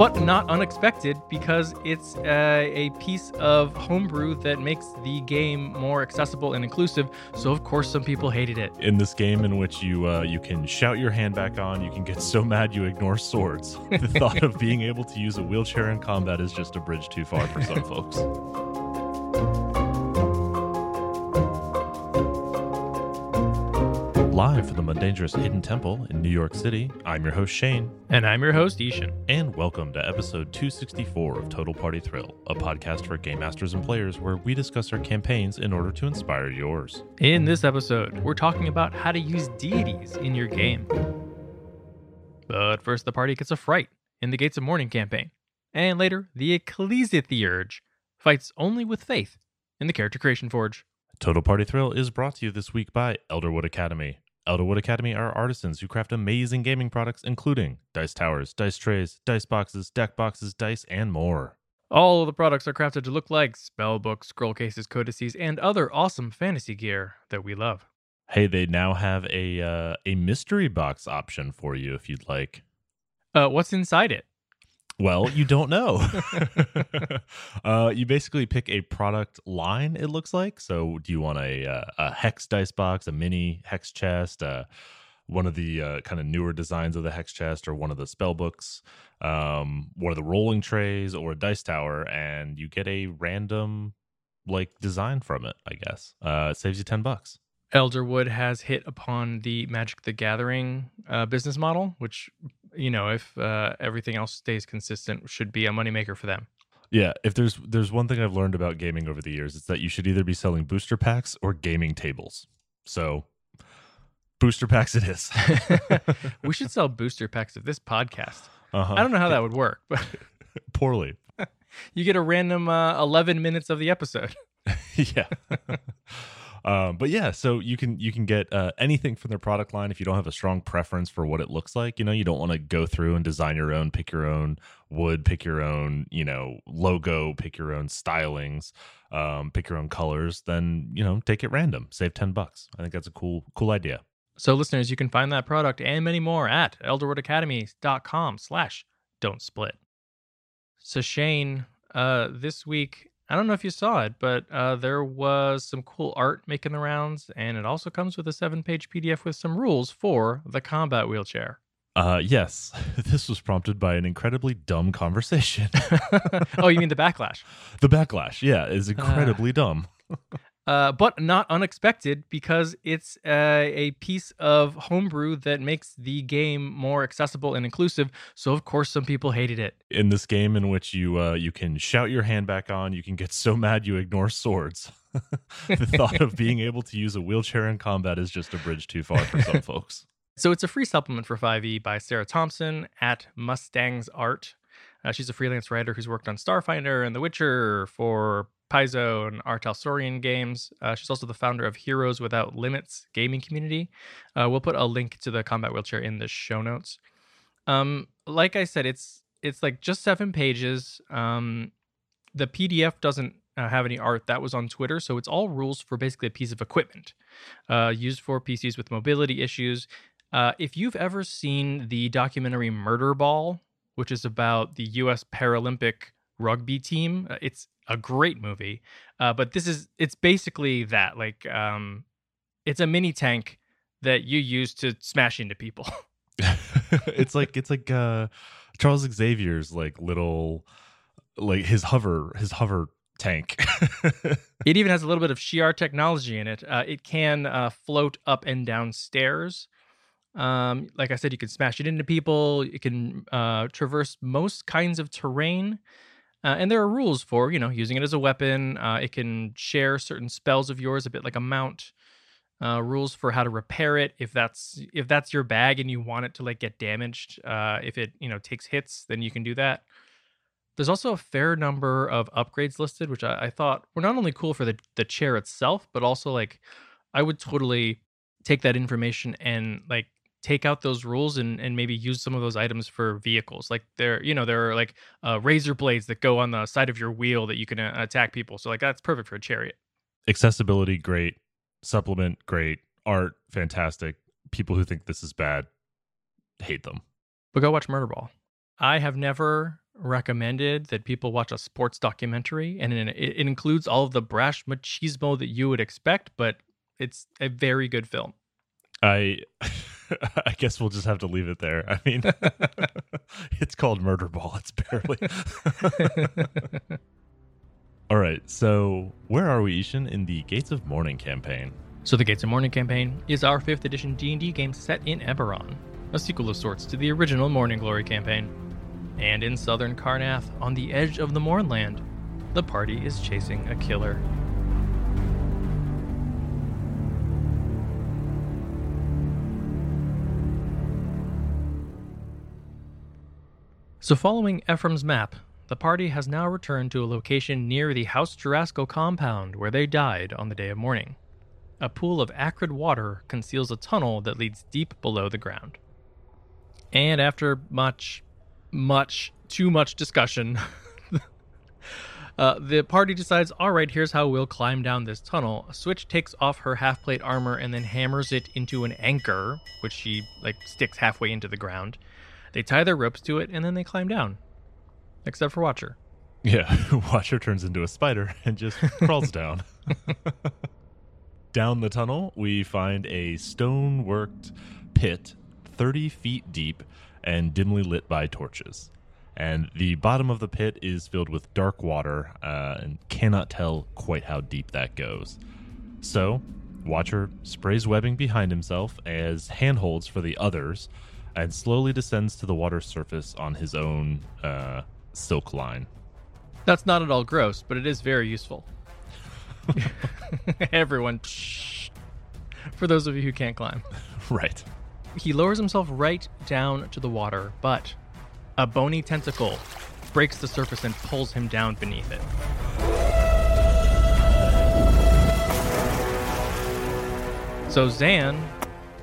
but not unexpected because it's uh, a piece of homebrew that makes the game more accessible and inclusive. So of course, some people hated it. In this game, in which you uh, you can shout your hand back on, you can get so mad you ignore swords. the thought of being able to use a wheelchair in combat is just a bridge too far for some folks. Live from the Mundangerous Hidden Temple in New York City, I'm your host Shane, And I'm your host, I-Hsien. and welcome to episode 264 of Total Party Thrill, a podcast for game masters and players where we discuss our campaigns in order to inspire yours. In this episode, we're talking about how to use deities in your game. But first, the party gets a fright in the Gates of Mourning campaign. And later, the Ecclesitheurge fights only with faith in the Character Creation Forge. Total Party Thrill is brought to you this week by Elderwood Academy. Elderwood Academy are artisans who craft amazing gaming products, including dice towers, dice trays, dice boxes, deck boxes, dice, and more. All of the products are crafted to look like spell books, scroll cases, codices, and other awesome fantasy gear that we love. Hey, they now have a uh, a mystery box option for you if you'd like. Uh, what's inside it? Well, you don't know. uh, you basically pick a product line. It looks like. So, do you want a uh, a hex dice box, a mini hex chest, uh, one of the uh, kind of newer designs of the hex chest, or one of the spell books, um, one of the rolling trays, or a dice tower, and you get a random like design from it. I guess uh, it saves you ten bucks. Elderwood has hit upon the Magic the Gathering uh, business model, which, you know, if uh, everything else stays consistent, should be a moneymaker for them. Yeah, if there's there's one thing I've learned about gaming over the years, it's that you should either be selling booster packs or gaming tables. So, booster packs it is. we should sell booster packs of this podcast. Uh-huh. I don't know how that would work, but Poorly. you get a random uh, 11 minutes of the episode. yeah. Um, but yeah, so you can you can get uh, anything from their product line if you don't have a strong preference for what it looks like. You know, you don't want to go through and design your own, pick your own wood, pick your own, you know, logo, pick your own stylings, um, pick your own colors. Then you know, take it random, save ten bucks. I think that's a cool cool idea. So, listeners, you can find that product and many more at elderwoodacademy.com slash don't split. So, Shane, uh, this week, I don't know if you saw it, but uh, there was some cool art making the rounds, and it also comes with a seven page PDF with some rules for the combat wheelchair. Uh, yes, this was prompted by an incredibly dumb conversation. oh, you mean the backlash? the backlash, yeah, is incredibly dumb. Uh, but not unexpected because it's uh, a piece of homebrew that makes the game more accessible and inclusive. So of course, some people hated it. In this game, in which you uh, you can shout your hand back on, you can get so mad you ignore swords. the thought of being able to use a wheelchair in combat is just a bridge too far for some folks. So it's a free supplement for 5e by Sarah Thompson at Mustangs Art. Uh, she's a freelance writer who's worked on Starfinder and The Witcher for Paizo and Artel Saurian games. Uh, she's also the founder of Heroes Without Limits gaming community. Uh, we'll put a link to the combat wheelchair in the show notes. Um, like I said, it's it's like just seven pages. Um, the PDF doesn't uh, have any art. That was on Twitter, so it's all rules for basically a piece of equipment uh, used for PCs with mobility issues. Uh, if you've ever seen the documentary Murder Ball, which is about the U.S. Paralympic rugby team, uh, it's a great movie. Uh, but this is it's basically that like um, it's a mini tank that you use to smash into people. it's like it's like uh, Charles Xavier's like little like his hover his hover tank. it even has a little bit of Shi'ar technology in it. Uh, it can uh, float up and down stairs. Um, like I said, you can smash it into people. It can uh, traverse most kinds of terrain. Uh, and there are rules for you know using it as a weapon. Uh, it can share certain spells of yours, a bit like a mount. Uh, rules for how to repair it if that's if that's your bag and you want it to like get damaged. Uh, if it you know takes hits, then you can do that. There's also a fair number of upgrades listed, which I, I thought were not only cool for the the chair itself, but also like I would totally take that information and like take out those rules and, and maybe use some of those items for vehicles like there you know there are like uh, razor blades that go on the side of your wheel that you can uh, attack people so like that's perfect for a chariot Accessibility, great. Supplement, great. Art, fantastic. People who think this is bad hate them. but go watch murder ball i have never recommended that people watch a sports documentary, and it, it includes all of the brash machismo that you would expect, but it's a very good film. I I guess we'll just have to leave it there. I mean, it's called Murder Ball. It's barely. All right, so where are we, I-Hsien, in the Gates of Mourning campaign? So the Gates of Mourning campaign is our 5th edition D&D game set in Eberron, a sequel of sorts to the original Morning Glory campaign. And in southern Karrnath, on the edge of the Mournland, the party is chasing a killer. So, following Ephraim's map, the party has now returned to a location near the House Jorasco compound where they died on the day of mourning. A pool of acrid water conceals a tunnel that leads deep below the ground. And after much, much, too much discussion, uh, the party decides all right, here's how we'll climb down this tunnel. Switch takes off her half plate armor and then hammers it into an anchor, which she like sticks halfway into the ground. They tie their ropes to it and then they climb down. Except for Watcher. Yeah, Watcher turns into a spider and just crawls down. down the tunnel, we find a stone worked pit 30 feet deep and dimly lit by torches. And the bottom of the pit is filled with dark water uh, and cannot tell quite how deep that goes. So, Watcher sprays webbing behind himself as handholds for the others and slowly descends to the water's surface on his own uh, silk line. That's not at all gross, but it is very useful. Everyone, shh. for those of you who can't climb. Right. He lowers himself right down to the water, but a bony tentacle breaks the surface and pulls him down beneath it. So Zan,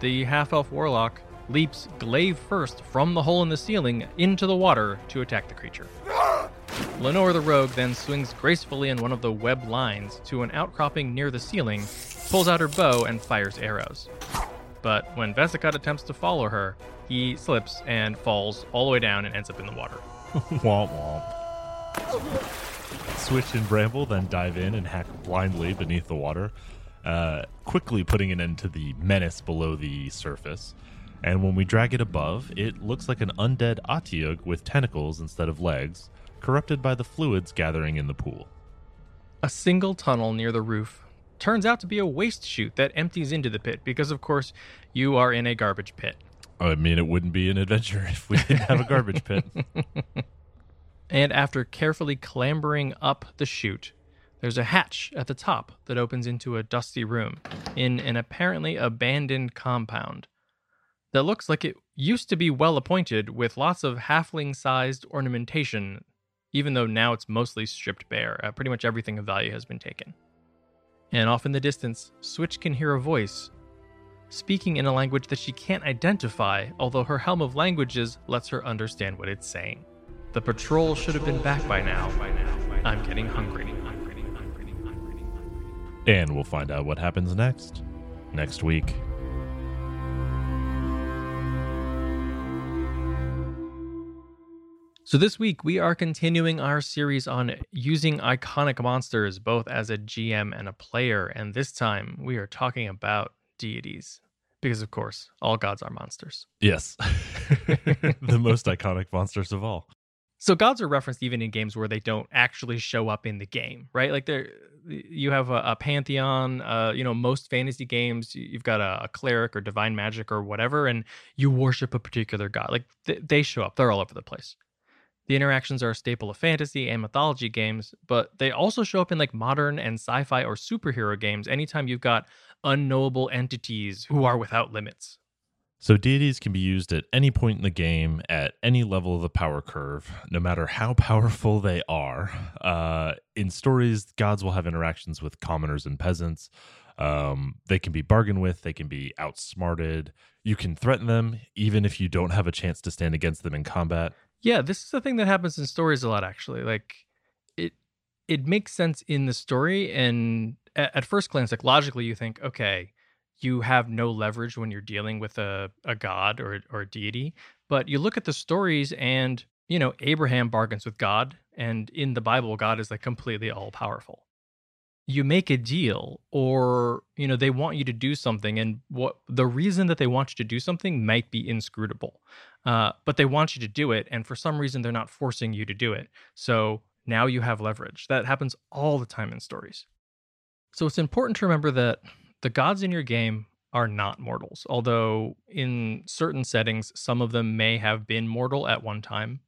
the half elf warlock, leaps glaive first from the hole in the ceiling into the water to attack the creature. Lenore the rogue then swings gracefully in one of the web lines to an outcropping near the ceiling, pulls out her bow, and fires arrows. But when Vesicott attempts to follow her, he slips and falls all the way down and ends up in the water. womp womp. Switch and Bramble then dive in and hack blindly beneath the water, uh, quickly putting an end to the menace below the surface. And when we drag it above, it looks like an undead Otyugh with tentacles instead of legs, corrupted by the fluids gathering in the pool. A single tunnel near the roof turns out to be a waste chute that empties into the pit because, of course, you are in a garbage pit. I mean, it wouldn't be an adventure if we didn't have a garbage pit. and after carefully clambering up the chute, there's a hatch at the top that opens into a dusty room in an apparently abandoned compound that looks like it used to be well appointed with lots of halfling sized ornamentation, even though now it's mostly stripped bare. Uh, pretty much everything of value has been taken. And off in the distance, Switch can hear a voice speaking in a language that she can't identify, although her helm of languages lets her understand what it's saying. The patrol should have been back by now. I'm getting hungry. And we'll find out what happens next. Next week. So, this week we are continuing our series on using iconic monsters both as a GM and a player. And this time we are talking about deities. Because, of course, all gods are monsters. Yes. the most iconic monsters of all. So, gods are referenced even in games where they don't actually show up in the game, right? Like, there, you have a, a pantheon. Uh, you know, most fantasy games, you've got a, a, cleric or divine magic or whatever, and you worship a particular god. Like, th- they show up, they're all over the place. The interactions are a staple of fantasy and mythology games, but they also show up in like modern and sci fi or superhero games anytime you've got unknowable entities who are without limits. So, deities can be used at any point in the game, at any level of the power curve, no matter how powerful they are. Uh, in stories, gods will have interactions with commoners and peasants. Um, they can be bargained with, they can be outsmarted. You can threaten them, even if you don't have a chance to stand against them in combat. Yeah, this is the thing that happens in stories a lot actually. Like it it makes sense in the story and at, at first glance like logically you think, okay, you have no leverage when you're dealing with a, a god or or a deity, but you look at the stories and you know, Abraham bargains with God, and in the Bible, God is like completely all powerful. You make a deal, or you know, they want you to do something, and what the reason that they want you to do something might be inscrutable, uh, but they want you to do it, and for some reason, they're not forcing you to do it. So now you have leverage. That happens all the time in stories. So it's important to remember that the gods in your game are not mortals, although in certain settings, some of them may have been mortal at one time.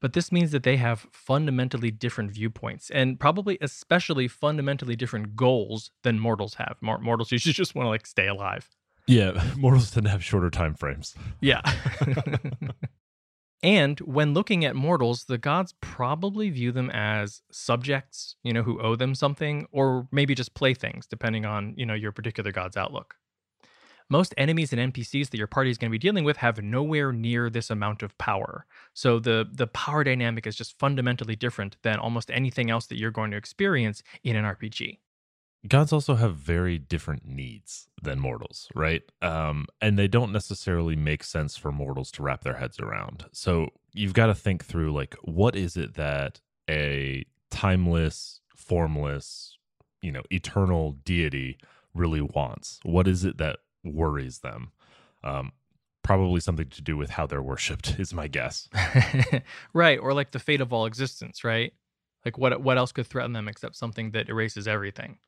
But this means that they have fundamentally different viewpoints and probably especially fundamentally different goals than mortals have. Mortals usually just want to like stay alive. Yeah, mortals tend to have shorter time frames. Yeah. and when looking at mortals, the gods probably view them as subjects, you know, who owe them something or maybe just playthings depending on, you know, your particular god's outlook most enemies and NPCs that your party is going to be dealing with have nowhere near this amount of power. So the the power dynamic is just fundamentally different than almost anything else that you're going to experience in an RPG. Gods also have very different needs than mortals, right? Um, and they don't necessarily make sense for mortals to wrap their heads around. So you've got to think through like, what is it that a timeless, formless, you know, eternal deity really wants? What is it that worries them. Um, probably something to do with how they're worshipped is my guess. right, or like the fate of all existence, right? Like what what else could threaten them except something that erases everything?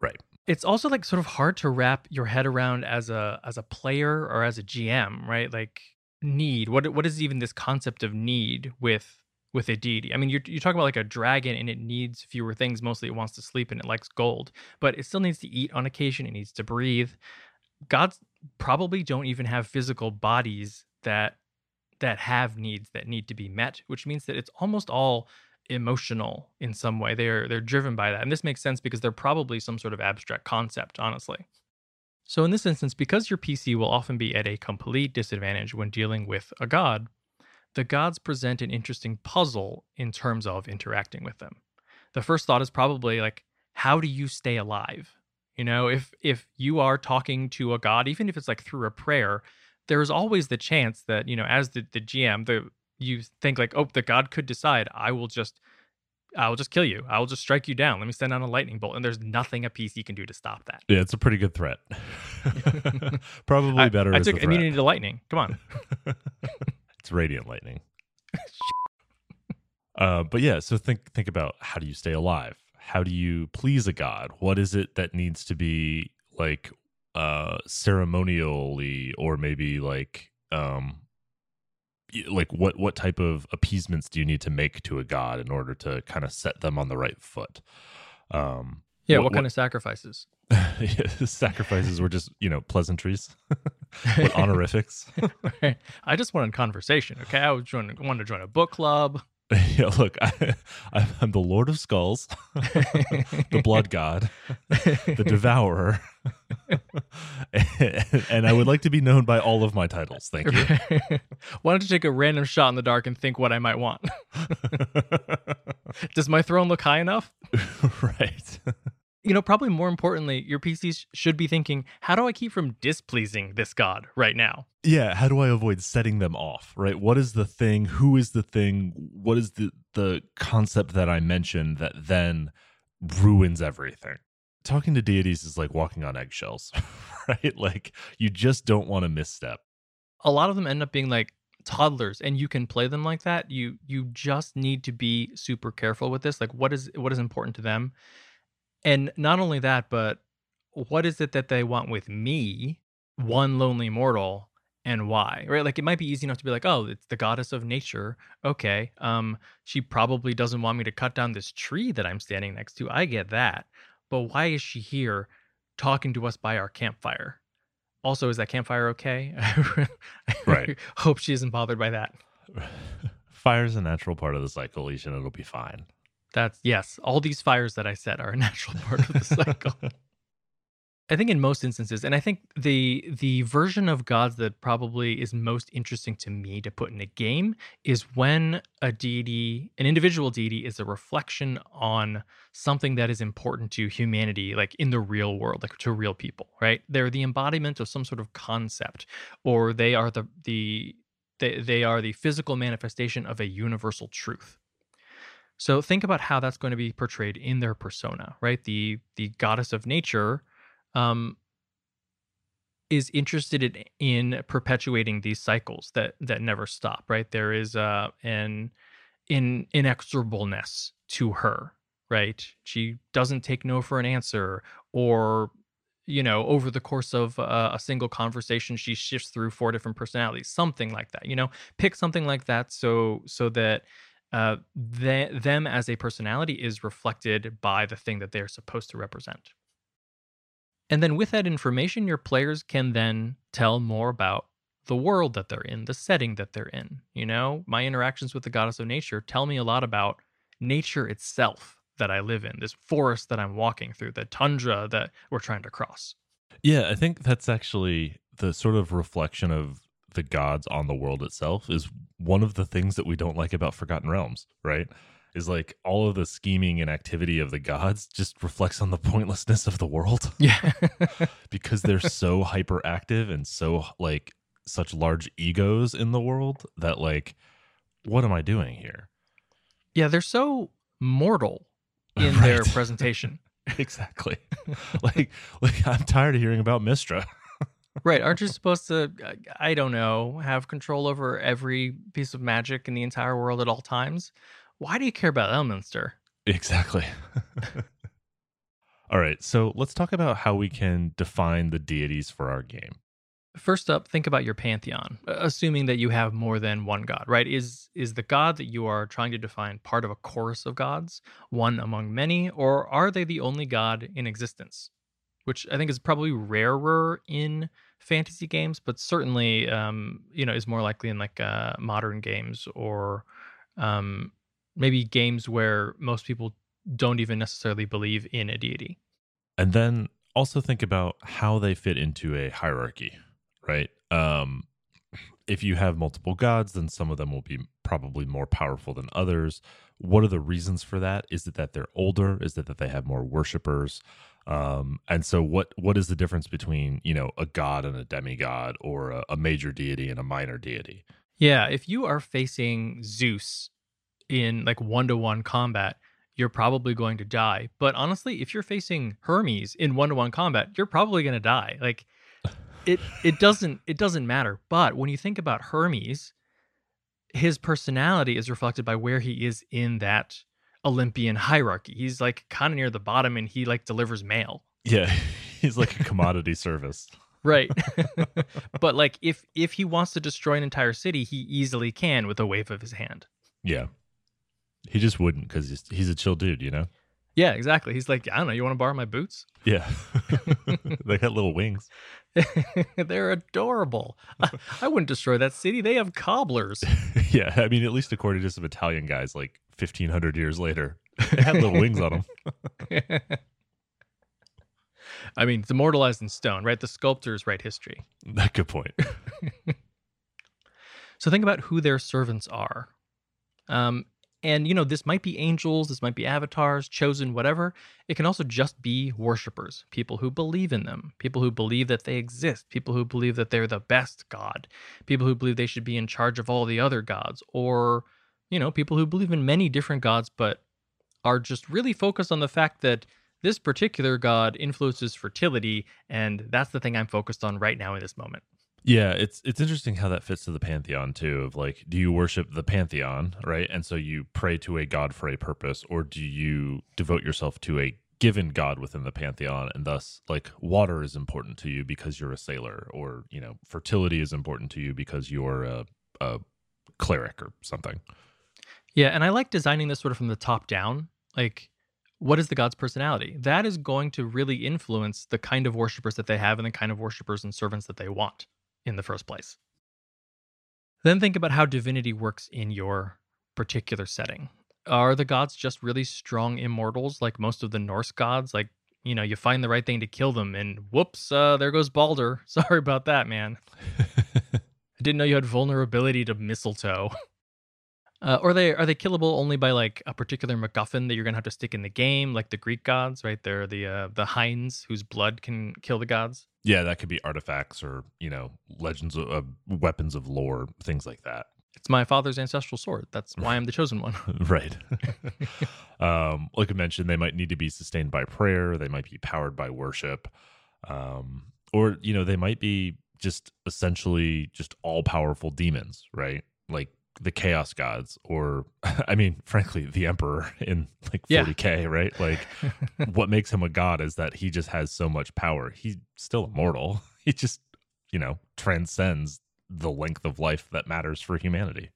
Right. It's also like sort of hard to wrap your head around as a as a player or as a GM, right? Like need. What what is even this concept of need with with a deity. I mean, you're, you're talking about like a dragon and it needs fewer things. Mostly it wants to sleep and it likes gold, but it still needs to eat on occasion. It needs to breathe gods probably don't even have physical bodies that that have needs that need to be met, which means that it's almost all emotional in some way. They're they're driven by that. And this makes sense because they're probably some sort of abstract concept, honestly. So in this instance, because your PC will often be at a complete disadvantage when dealing with a god, the gods present an interesting puzzle in terms of interacting with them. The first thought is probably like, how do you stay alive? You know, if if you are talking to a god, even if it's like through a prayer, there's always the chance that, you know, as the, the GM, the you think like, oh, the god could decide, I will just I'll just kill you. I'll just strike you down. Let me send out a lightning bolt. And there's nothing a PC can do to stop that. Yeah, it's a pretty good threat. Probably I, better. I, took immunity to lightning. Come on. it's radiant lightning. uh, but yeah, so think think about how do you stay alive? how do you please a god? What is it that needs to be like uh ceremonially or maybe like um like what what type of appeasements do you need to make to a god in order to kind of set them on the right foot? Um yeah, what, what kind what, of sacrifices? sacrifices were just, you know, pleasantries. honorifics? I just wanted conversation. Okay. I was join, wanted to join a book club. yeah, look, I, am the Lord of Skulls, the Blood God, the Devourer, and, and, I would like to be known by all of my titles. Thank you. Why don't you take a random shot in the dark and think what I might want? Does my throne look high enough? right you know, probably more importantly, your PCs should be thinking, how do I keep from displeasing this god right now? Yeah, how do I avoid setting them off, right? What is the thing? Who is the thing? What is the the concept that I mentioned that then ruins everything? Talking to deities is like walking on eggshells, right? Like you just don't want to misstep. A lot of them end up being like toddlers and you can play them like that. You you just need to be super careful with this. Like what is what is important to them? And not only that, but what is it that they want with me, one lonely mortal, and why? Right? Like it might be easy enough to be like, "Oh, it's the goddess of nature." Okay. Um she probably doesn't want me to cut down this tree that I'm standing next to. I get that. But why is she here talking to us by our campfire? Also, is that campfire okay? right. hope she isn't bothered by that. Fire is a natural part of the cycle, Legion. It'll be fine. That's yes. All these fires that I said are a natural part of the cycle. I think in most instances, and I think the the version of gods that probably is most interesting to me to put in a game is when a deity, an individual deity, is a reflection on something that is important to humanity, like in the real world, like to real people, right? They're the embodiment of some sort of concept, or they are the the They they are the physical manifestation of a universal truth. So think about how that's going to be portrayed in their persona, right? The the goddess of nature um, is interested in, in perpetuating these cycles that that never stop, right? There is uh, an in inexorableness to her, right? She doesn't take no for an answer, or you know, over the course of uh, a single conversation, she shifts through four different personalities, something like that. You know, pick something like that, so so that uh, them as a personality is reflected by the thing that they're supposed to represent. And then with that information, your players can then tell more about the world that they're in, the setting that they're in. You know, my interactions with the goddess of nature tell me a lot about nature itself that I live in, this forest that I'm walking through, the tundra that we're trying to cross. Yeah, I think that's actually the sort of reflection of the gods on the world itself is one of the things that we don't like about Forgotten Realms, right? Is like all of the scheming and activity of the gods just reflects on the pointlessness of the world. Yeah. because they're so hyperactive and so like such large egos in the world that like what am I doing here? Yeah, they're so mortal in Right. their presentation. exactly. like like I'm tired of hearing about Mystra. Right. Aren't you supposed to, I don't know, have control over every piece of magic in the entire world at all times? Why do you care about Elminster? Exactly. All right, so let's talk about how we can define the deities for our game. First up, think about your pantheon, assuming that you have more than one god, right? Is is the god that you are trying to define part of a chorus of gods, one among many, or are they the only god in existence? Which I think is probably rarer in fantasy games, but certainly, um, you know, is more likely in like uh, modern games or um, maybe games where most people don't even necessarily believe in a deity. And then also think about how they fit into a hierarchy, right? Um if you have multiple gods, then some of them will be probably more powerful than others. What are the reasons for that? Is it that they're older? Is it that they have more worshippers? Um, and so, what what is the difference between you know a god and a demigod, or a, a major deity and a minor deity? Yeah, if you are facing Zeus in like one to one combat, you're probably going to die. But honestly, if you're facing Hermes in one to one combat, you're probably going to die. Like it it doesn't it doesn't matter. But when you think about Hermes, his personality is reflected by where he is in that Olympian hierarchy. He's like kind of near the bottom and he like delivers mail. Yeah, he's like a commodity service. Right. but like if if he wants to destroy an entire city, he easily can with a wave of his hand. Yeah, he just wouldn't because he's, he's a chill dude, you know. Yeah, exactly. He's like, I don't know, you want to borrow my boots? Yeah, they got little wings. They're adorable. I, I wouldn't destroy that city. They have cobblers. yeah, I mean, at least according to some Italian guys, like fifteen hundred years later, they had little wings on them. I mean, it's immortalized in stone, right? The sculptors write history. Good point. So think about who their servants are. Um, and, you know, this might be angels, this might be avatars, chosen, whatever. It can also just be worshipers, people who believe in them, people who believe that they exist, people who believe that they're the best God, people who believe they should be in charge of all the other gods, or, you know, people who believe in many different gods, but are just really focused on the fact that this particular god influences fertility, and that's the thing I'm focused on right now in this moment. Yeah, it's it's interesting how that fits to the pantheon too. Of like, do you worship the pantheon, right? And so you pray to a god for a purpose, or do you devote yourself to a given god within the pantheon, and thus, like, water is important to you because you're a sailor, or you know, fertility is important to you because you're a, a cleric or something. Yeah, and I like designing this sort of from the top down. Like, what is the god's personality? That is going to really influence the kind of worshipers that they have and the kind of worshipers and servants that they want in the first place. Then think about how divinity works in your particular setting. Are the gods just really strong immortals like most of the Norse gods? Like, you know, you find the right thing to kill them and whoops, uh, there goes Balder. Sorry about that, man. I didn't know you had vulnerability to mistletoe. Uh, or they are they killable only by like a particular MacGuffin that you're gonna have to stick in the game, like the Greek gods, right? They're the uh, the hinds whose blood can kill the gods. Yeah, that could be artifacts or you know legends of uh, weapons of lore, things like that. It's my father's ancestral sword. That's why I'm the chosen one. right. um, like I mentioned, they might need to be sustained by prayer. They might be powered by worship, um, or you know, they might be just essentially just all powerful demons, right? Like the chaos gods, or I mean, frankly, the emperor in like Yeah. 40k, right? Like, what makes him a god is that he just has so much power. He's still immortal. He just, you know, transcends the length of life that matters for humanity.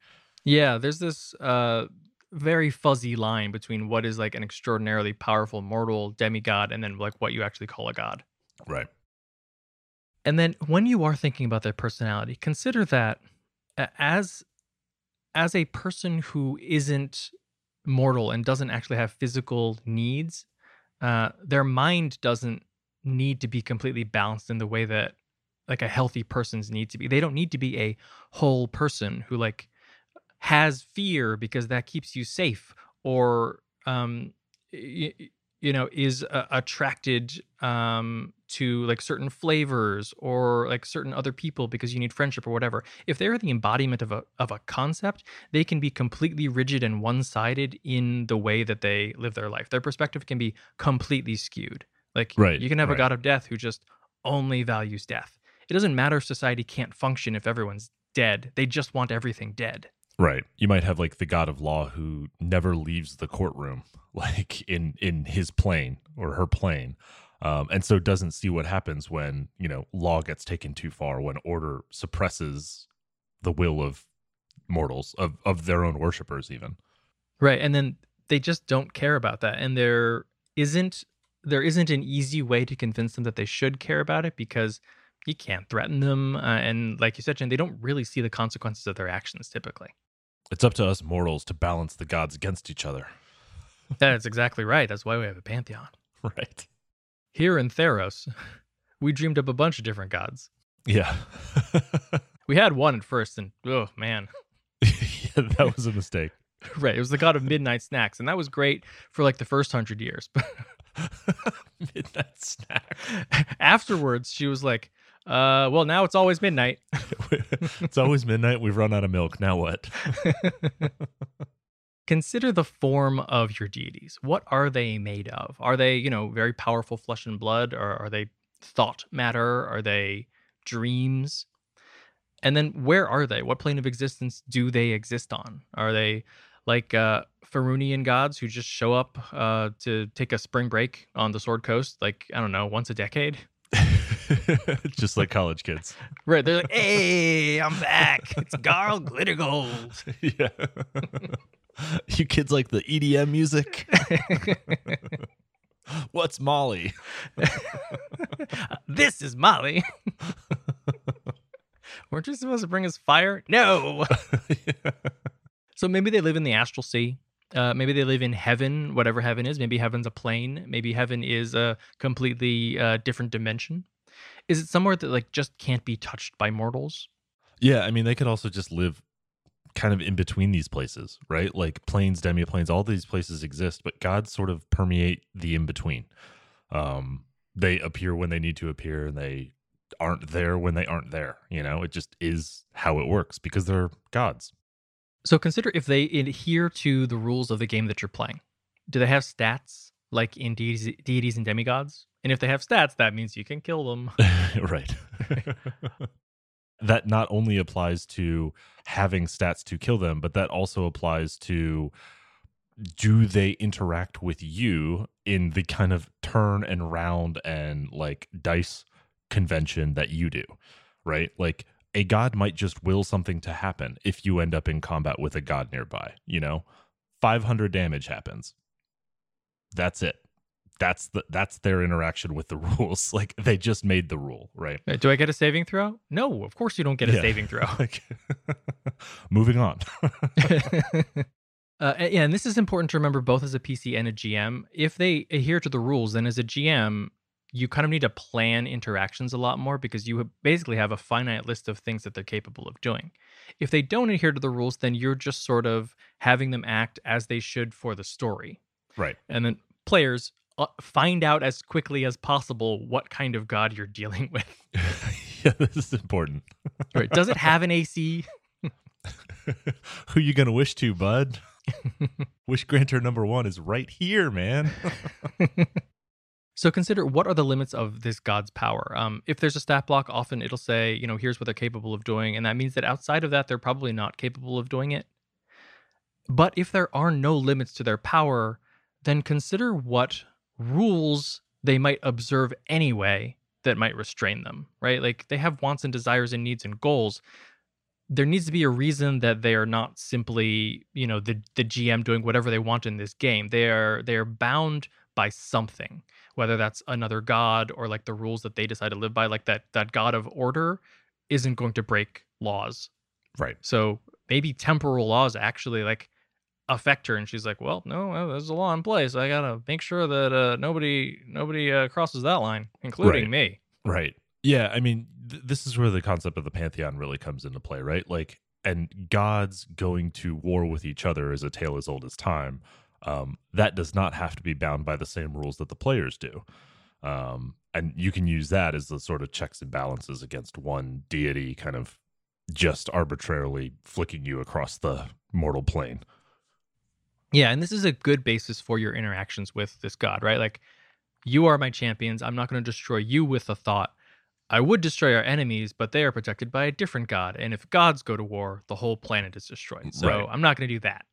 Yeah, there's this uh very fuzzy line between what is like an extraordinarily powerful mortal demigod and then like what you actually call a god. Right. And then when you are thinking about their personality, consider that as as a person who isn't mortal and doesn't actually have physical needs, uh, their mind doesn't need to be completely balanced in the way that like a healthy person's need to be. They don't need to be a whole person who like has fear because that keeps you safe or um y- y- you know is uh, attracted um to like certain flavors or like certain other people because you need friendship or whatever. If they're the embodiment of a of a concept they can be completely rigid and one-sided in the way that they live their life. Their perspective can be completely skewed. Like Right, you can have a god of death who just only values death. It doesn't matter if society can't function if everyone's dead. They just want everything dead. Right. You might have like the god of law who never leaves the courtroom, like in in his plane or her plane. Um, and so doesn't see what happens when, you know, law gets taken too far, when order suppresses the will of mortals, of, of their own worshippers even. Right. And then they just don't care about that. And there isn't there isn't an easy way to convince them that they should care about it because you can't threaten them. Uh, and like you said, Jen, they don't really see the consequences of their actions typically. It's up to us mortals to balance the gods against each other. That's exactly right. That's why we have a pantheon. Right. Here in Theros, we dreamed up a bunch of different gods. Yeah. We had one at first, and oh man. yeah. That was a mistake. Right. It was the god of midnight snacks, and that was great for like the first hundred years. Midnight snack. afterwards, she was like, uh, well, now it's always midnight. it's always midnight. We've run out of milk. Now what? Consider the form of your deities. What are they made of? Are they, you know, very powerful flesh and blood? Or are they thought matter? Are they dreams? And then where are they? What plane of existence do they exist on? Are they like uh, Faerûnian gods who just show up uh, to take a spring break on the Sword Coast, like, I don't know, once a decade? Just like college kids. Right. They're like, hey, I'm back. It's Garl Glittergold. yeah. you kids like the EDM music? What's Molly? this is Molly. Weren't you supposed to bring us fire? No. So maybe they live in the astral sea. Uh, maybe they live in heaven, whatever heaven is. Maybe heaven's a plane. Maybe heaven is a completely uh, different dimension. Is it somewhere that like just can't be touched by mortals? yeah, I mean, they could also just live kind of in between these places, right? Like planes, demi-planes, all these places exist, but gods sort of permeate the in between. Um, they appear when they need to appear, and they aren't there when they aren't there. You know, it just is how it works because they're gods. So consider if they adhere to the rules of the game that you're playing. Do they have stats like in deities, deities and demigods? And if they have stats, that means you can kill them. right. that not only applies to having stats to kill them, but that also applies to do they interact with you in the kind of turn and round and like dice convention that you do, right? Like a god might just will something to happen if you end up in combat with a god nearby, you know? 500 damage happens. That's it. That's the that's their interaction with the rules. Like they just made the rule, right? Do I get a saving throw? No, of course you don't get a Yeah. saving throw. Like moving on. uh, and- yeah, and this is important to remember both as a PC and a GM. If they adhere to the rules, then as a GM, you kind of need to plan interactions a lot more because you basically have a finite list of things that they're capable of doing. If they don't adhere to the rules, then you're just sort of having them act as they should for the story. right. And then players find out as quickly as possible what kind of god you're dealing with. yeah, this is important. right. Does it have an AC? Who you gonna wish to, bud? wish granter number one is right here, man. so consider what are the limits of this god's power. Um, if there's a stat block, often it'll say, you know, here's what they're capable of doing, and that means that outside of that, they're probably not capable of doing it. But if there are no limits to their power, then consider what rules they might observe anyway that might restrain them, right? Like they have wants and desires and needs and goals. There needs to be a reason that they are not simply, you know, the the GM doing whatever they want in this game. They are they are bound by something, whether that's another god or like the rules that they decide to live by. Like that that god of order isn't going to break laws. Right. So maybe temporal laws actually like affect her and she's like well no there's a law in place. I gotta make sure that uh, nobody nobody uh, crosses that line including right. me. Right. Yeah i mean th- this is where the concept of the pantheon really comes into play right? Like and gods going to war with each other is a tale as old as time. Um, that does not have to be bound by the same rules that the players do. Um, and you can use that as the sort of checks and balances against one deity kind of just arbitrarily flicking you across the mortal plane yeah, and this is a good basis for your interactions with this god, right? Like, you are my champions. I'm not going to destroy you with a thought. I would destroy our enemies, but they are protected by a different god. And if gods go to war, the whole planet is destroyed. So Right. I'm not going to do that.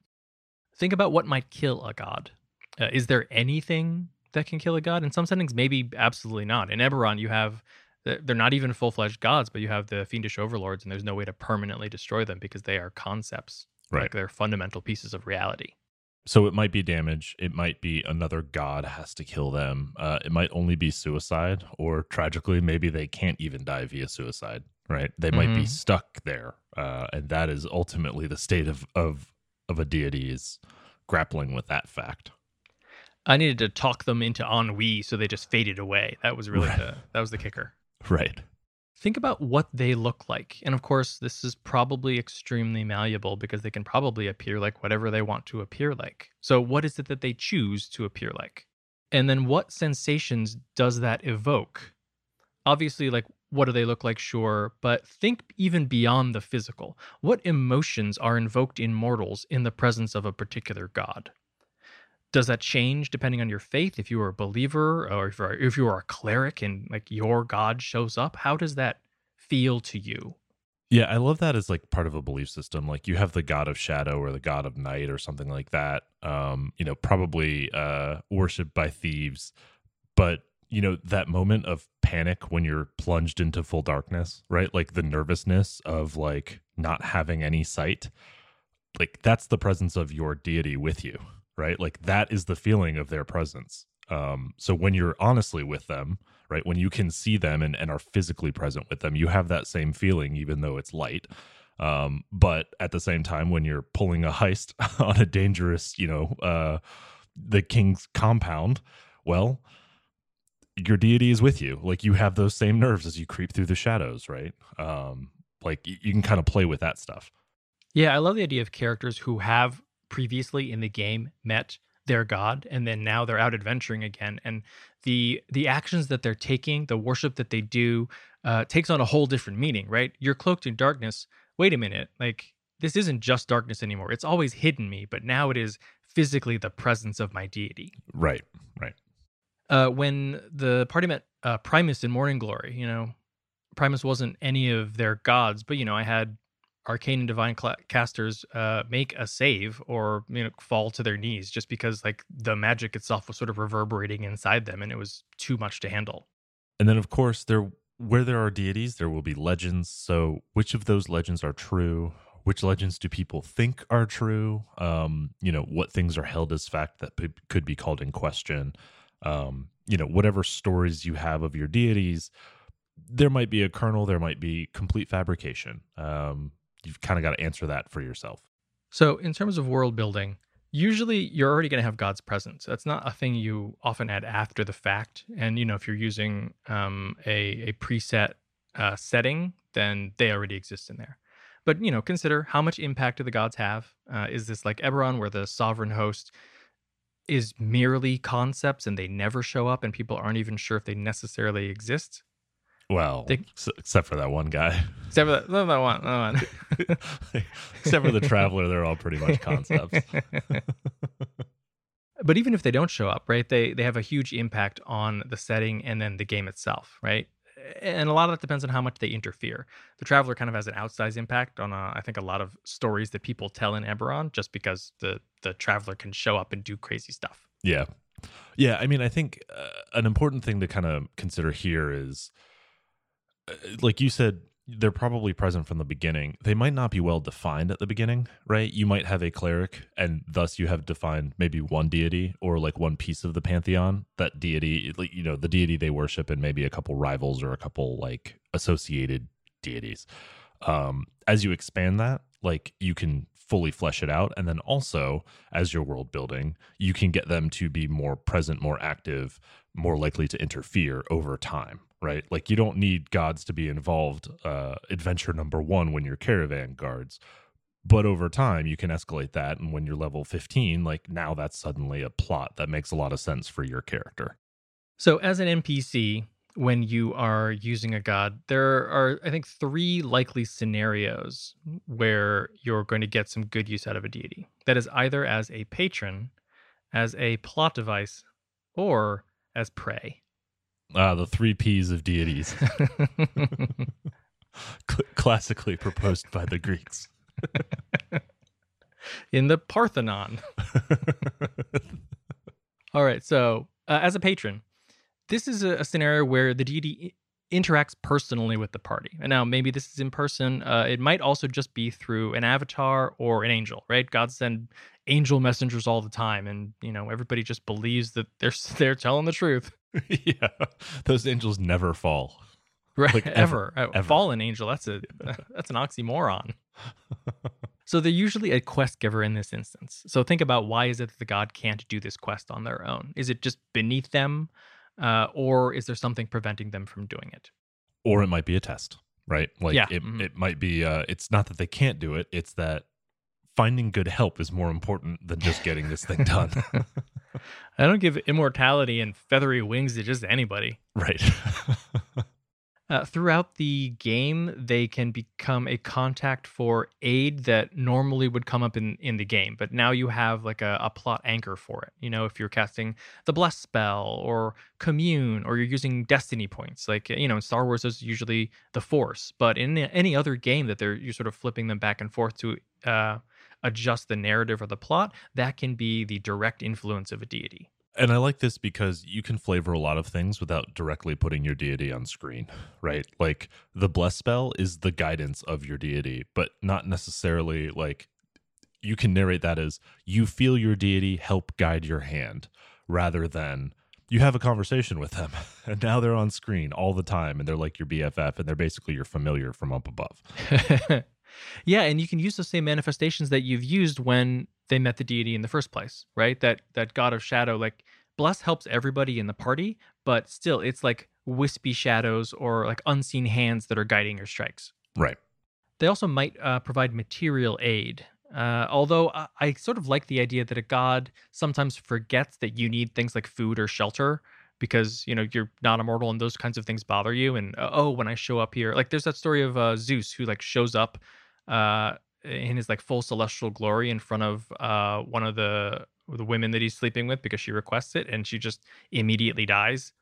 Think about what might kill a god. Uh, is there anything that can kill a god? In some settings, maybe absolutely not. In Eberron, you have they're they're not even full fledged gods, but you have the fiendish overlords, and there's no way to permanently destroy them because they are concepts. Right. Like they're fundamental pieces of reality. So it might be damage. It might be another god has to kill them. Uh, it might only be suicide, or tragically, maybe they can't even die via suicide. Right? They might be Mhm. stuck there, uh, and that is ultimately the state of of of a deity is grappling with that fact. I needed to talk them into ennui, so they just faded away. That was really Right. the that was the kicker. Right. Think about what they look like, and of course, this is probably extremely malleable because they can probably appear like whatever they want to appear like. So, what is it that they choose to appear like? And then, what sensations does that evoke? Obviously, like what do they look like? Sure, but think even beyond the physical. What emotions are invoked in mortals in the presence of a particular god? Does that change depending on your faith if you are a believer or if if you are a cleric and like your god shows up how does that feel to you Yeah, I love that as like part of a belief system. Like you have the god of shadow or the god of night or something like that. Um, you know, probably uh worshipped by thieves. But, you know, that moment of panic when you're plunged into full darkness, right? Like the nervousness of like not having any sight. Like that's the presence of your deity with you, right? Like that is the feeling of their presence. Um, so when you're honestly with them, right, when you can see them and, and are physically present with them, you have that same feeling, even though it's light. Um, but at the same time, when you're pulling a heist on a dangerous, you know, uh, the king's compound, well, your deity is with you. Like you have those same nerves as you creep through the shadows, right? Um, like you can kind of play with that stuff. yeah i love the idea of characters who have previously in the game met their god and then now they're out adventuring again. And the the actions that they're taking the worship that they do uh, takes on a whole different meaning right? You're cloaked in darkness. Wait a minute. Like this isn't just darkness anymore. It's always hidden me but now it is physically the presence of my deity. Right, right. uh, when the party met uh, Primus in Morning Glory, you know, Primus wasn't any of their gods, but you know, I had arcane and divine cla casters uh, make a save or you know fall to their knees just because like the magic itself was sort of reverberating inside them and it was too much to handle. And then, of course, there where there are deities, there will be legends. So, which of those legends are true? Which legends do people think are true? Um, you know, what things are held as fact that p- could be called in question? Um, you know, whatever stories you have of your deities, there might be a kernel, there might be complete fabrication. Um, you've kind of got to answer that for yourself. So, in terms of world building, usually you're already going to have God's presence. That's not a thing you often add after the fact. And you know, if you're using um, a a preset uh, setting, then they already exist in there. But you know, consider how much impact do the gods have? Uh, is this like Eberron, where the sovereign host is merely concepts and they never show up and people aren't even sure if they necessarily exist. Well, They- except for that one guy. Except for that, no, that one. That one. except for the traveler, they're all pretty much concepts. but even if they don't show up, right? They they have a huge impact on the setting and then the game itself, right? And a lot of that depends on how much they interfere. The Traveler kind of has an outsized impact on, uh, I think, a lot of stories that people tell in Eberron, just because the the Traveler can show up and do crazy stuff. Yeah. Yeah. I mean, I think uh, an important thing to kind of consider here is, like you said, they're probably present from the beginning. They might not be well defined at the beginning, right? You might have a cleric, and thus you have defined maybe one deity or like one piece of the pantheon. That deity, like, you know, the deity they worship, and maybe a couple rivals or a couple like associated deities. Um, as you expand that, like you can fully flesh it out. And then also, as you're world building, you can get them to be more present, more active, more likely to interfere over time, right? Like you don't need gods to be involved uh, adventure number one when you're caravan guards. But over time, you can escalate that. And when you're level 15, like now that's suddenly a plot that makes a lot of sense for your character. So, as an NPC, when you are using a god, there are, I think, three likely scenarios where you're going to get some good use out of a deity. That is either as a patron, as a plot device, or as prey. Ah, the three P's of deities, classically proposed by the Greeks. In the Parthenon. All right. So, uh, as a patron, this is a, a scenario where the deity interacts personally with the party. And now, maybe this is in person. Uh, it might also just be through an avatar or an angel, right? God send angel messengers all the time, and you know everybody just believes that they're they're telling the truth, yeah, those angels never fall. right? Like, ever, ever, ever. fallen angel. That's a that's an oxymoron. So they're usually a quest giver in this instance. So think about why is it that the god can't do this quest on their own? Is it just beneath them, uh, or is there something preventing them from doing it? or it might be a test, right? Like Yeah, it, mhm. it might be. Uh, it's not that they can't do it; it's that finding good help is more important than just getting this thing done. I don't give immortality and feathery wings to just anybody. right. Uh, throughout the game, they can become a contact for aid that normally would come up in, in the game, but now you have like a, a plot anchor for it. You know, if you're casting the Bless spell or Commune or you're using Destiny points, like, you know, in Star Wars, there's usually the Force, but in any other game that they're you're sort of flipping them back and forth to uh, adjust the narrative or the plot, that can be the direct influence of a deity. And I like this because you can flavor a lot of things without directly putting your deity on screen, right? Like the bless spell is the guidance of your deity, but not necessarily like you can narrate that as you feel your deity help guide your hand rather than you have a conversation with them and now they're on screen all the time and they're like your BFF and they're basically your familiar from up above. yeah, and you can use the same manifestations that you've used when they met the deity in the first place, right? That that god of shadow, like bless helps everybody in the party, but still, it's like wispy shadows or like unseen hands that are guiding your strikes. Right. They also might uh, provide material aid. Uh, although I, I sort of like the idea that a god sometimes forgets that you need things like food or shelter because you know you're not immortal and those kinds of things bother you. And uh, oh, when I show up here, like there's that story of uh, Zeus who like shows up uh, in his like full celestial glory in front of uh, one of the the women that he's sleeping with because she requests it, and she just immediately dies.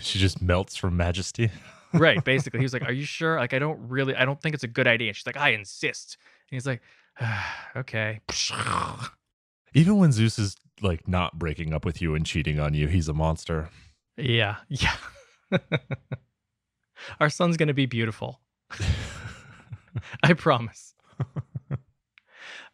She just melts from majesty. right basically. He was like are you sure? Like i don't really i don't think it's a good idea. And she's like i insist. And he's like okay. Even when Zeus is like not breaking up with you and cheating on you, he's a monster. yeah yeah. Our son's gonna be beautiful. I promise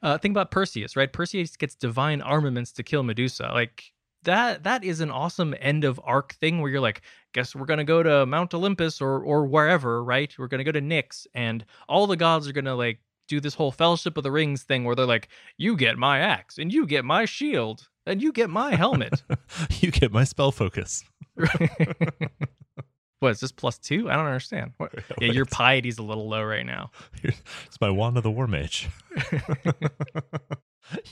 uh think about perseus right? Perseus gets divine armaments to kill medusa. Like that that is an awesome end of arc thing where you're like guess we're gonna go to mount olympus or or wherever right? We're gonna go to nyx and all the gods are gonna like do this whole fellowship of the rings thing where they're like you get my axe and you get my shield and you get my helmet. You get my spell focus. what is this plus two i don't understand what? yeah your piety's a little low right now it's my wand of the war mage.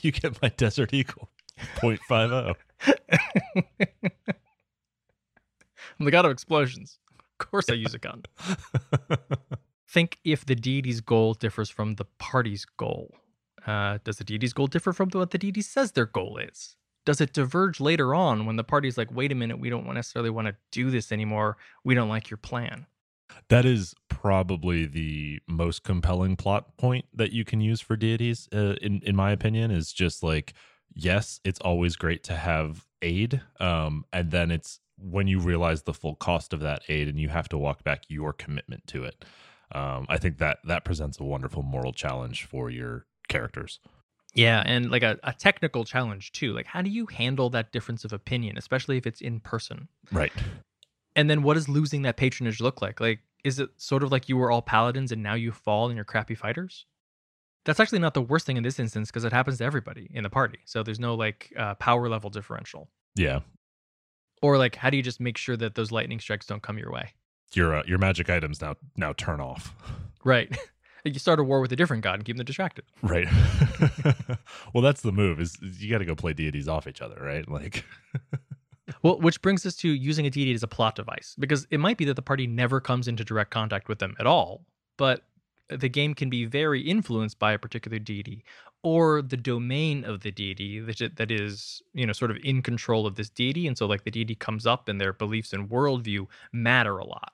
you get my desert eagle. 0.50. I'm the god of explosions. Of course, I use a gun. Think if the deity's goal differs from the party's goal. Uh, does the deity's goal differ from what the deity says their goal is? Does it diverge later on when the party's like, wait a minute, we don't necessarily want to do this anymore. We don't like your plan. That is probably the most compelling plot point that you can use for deities, uh, in in my opinion. Is just like, yes, it's always great to have aid, um, and then it's when you realize the full cost of that aid and you have to walk back your commitment to it. Um, I think that that presents a wonderful moral challenge for your characters. Yeah, and like a, a technical challenge too. Like, how do you handle that difference of opinion, especially if it's in person? Right. And then what does losing that patronage look like? Like, is it sort of like you were all paladins and now you fall and you're crappy fighters? That's actually not the worst thing in this instance because it happens to everybody in the party. So there's no like uh, power level differential. Yeah. Or like, how do you just make sure that those lightning strikes don't come your way? Your uh, your magic items now now turn off. Right. you start a war with a different god and keep them distracted. Right. well, that's the move. Is, is you got to go play deities off each other, right? Like. well, which brings us to using a deity as a plot device because it might be that the party never comes into direct contact with them at all, but the game can be very influenced by a particular deity or the domain of the deity that, that is you know sort of in control of this deity and so like the deity comes up and their beliefs and worldview matter a lot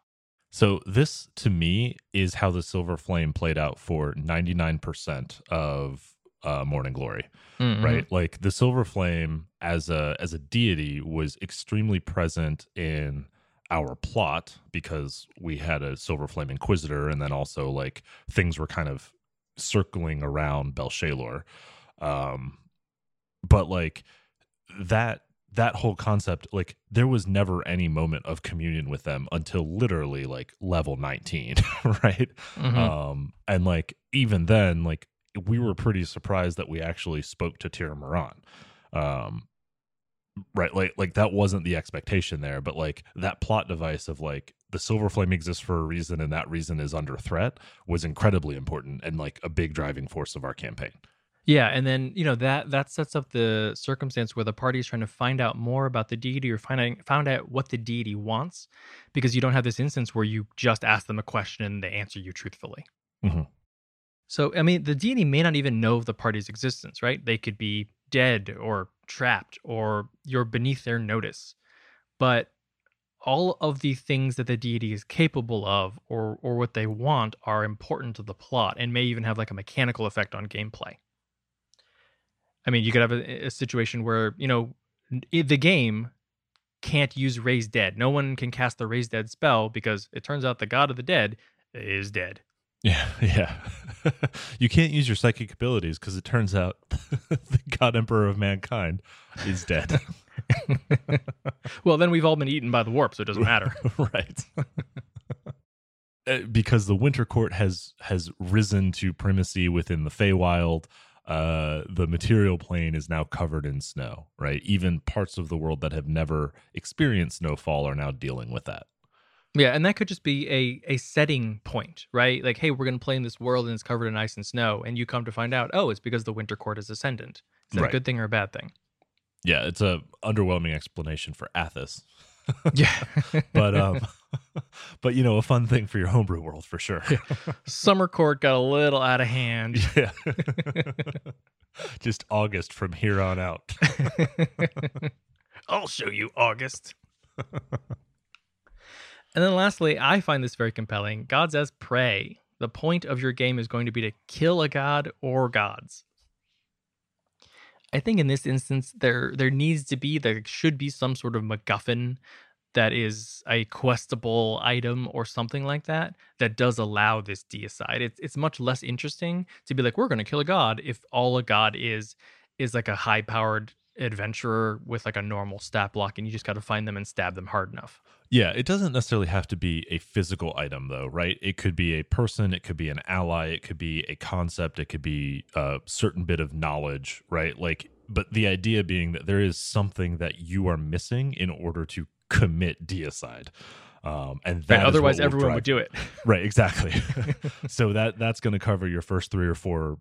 so this to me is how the silver flame played out for 99% of uh, morning glory mm-hmm. right like the silver flame as a as a deity was extremely present in our plot because we had a silver flame inquisitor and then also like things were kind of circling around Bel Shalor. Um but like that that whole concept like there was never any moment of communion with them until literally like level 19 right? Mm-hmm. um and like even then like we were pretty surprised that we actually spoke to Tira Miron um right like like that wasn't the expectation there but like that plot device of like the silver flame exists for a reason and that reason is under threat was incredibly important and like a big driving force of our campaign yeah and then you know that that sets up the circumstance where the party is trying to find out more about the deity or finding found out what the deity wants because you don't have this instance where you just ask them a question and they answer you truthfully mm-hmm. so i mean the deity may not even know of the party's existence right they could be dead or trapped or you're beneath their notice. But all of the things that the deity is capable of or or what they want are important to the plot and may even have like a mechanical effect on gameplay. I mean, you could have a, a situation where, you know, the game can't use raise dead. No one can cast the raise dead spell because it turns out the god of the dead is dead. Yeah, yeah. you can't use your psychic abilities because it turns out the God Emperor of Mankind is dead. well, then we've all been eaten by the warp, so it doesn't matter. right. Uh, because the Winter Court has has risen to primacy within the Feywild, uh, the material plane is now covered in snow. Right, even parts of the world that have never experienced snowfall are now dealing with that. Yeah, and that could just be a a setting point, right? Like, hey, we're going to play in this world and it's covered in ice and snow, and you come to find out, oh, it's because the winter court is ascendant. Is that right. a good thing or a bad thing? Yeah, it's a underwhelming explanation for Athas. yeah, but um, but you know, a fun thing for your homebrew world for sure. Summer court got a little out of hand. Yeah, just August from here on out. I'll show you August. And then lastly, I find this very compelling. Gods as prey. The point of your game is going to be to kill a god or gods. I think in this instance there there needs to be there should be some sort of MacGuffin that is a questable item or something like that that does allow this deicide. It's it's much less interesting to be like we're going to kill a god if all a god is is like a high powered adventurer with like a normal stat block and you just got to find them and stab them hard enough. Yeah, it doesn't necessarily have to be a physical item though, right? It could be a person, it could be an ally, it could be a concept, it could be a certain bit of knowledge, right? Like but the idea being that there is something that you are missing in order to commit deicide. Um, and that otherwise everyone drive. would do it. Right, exactly. so that that's going to cover your first three or four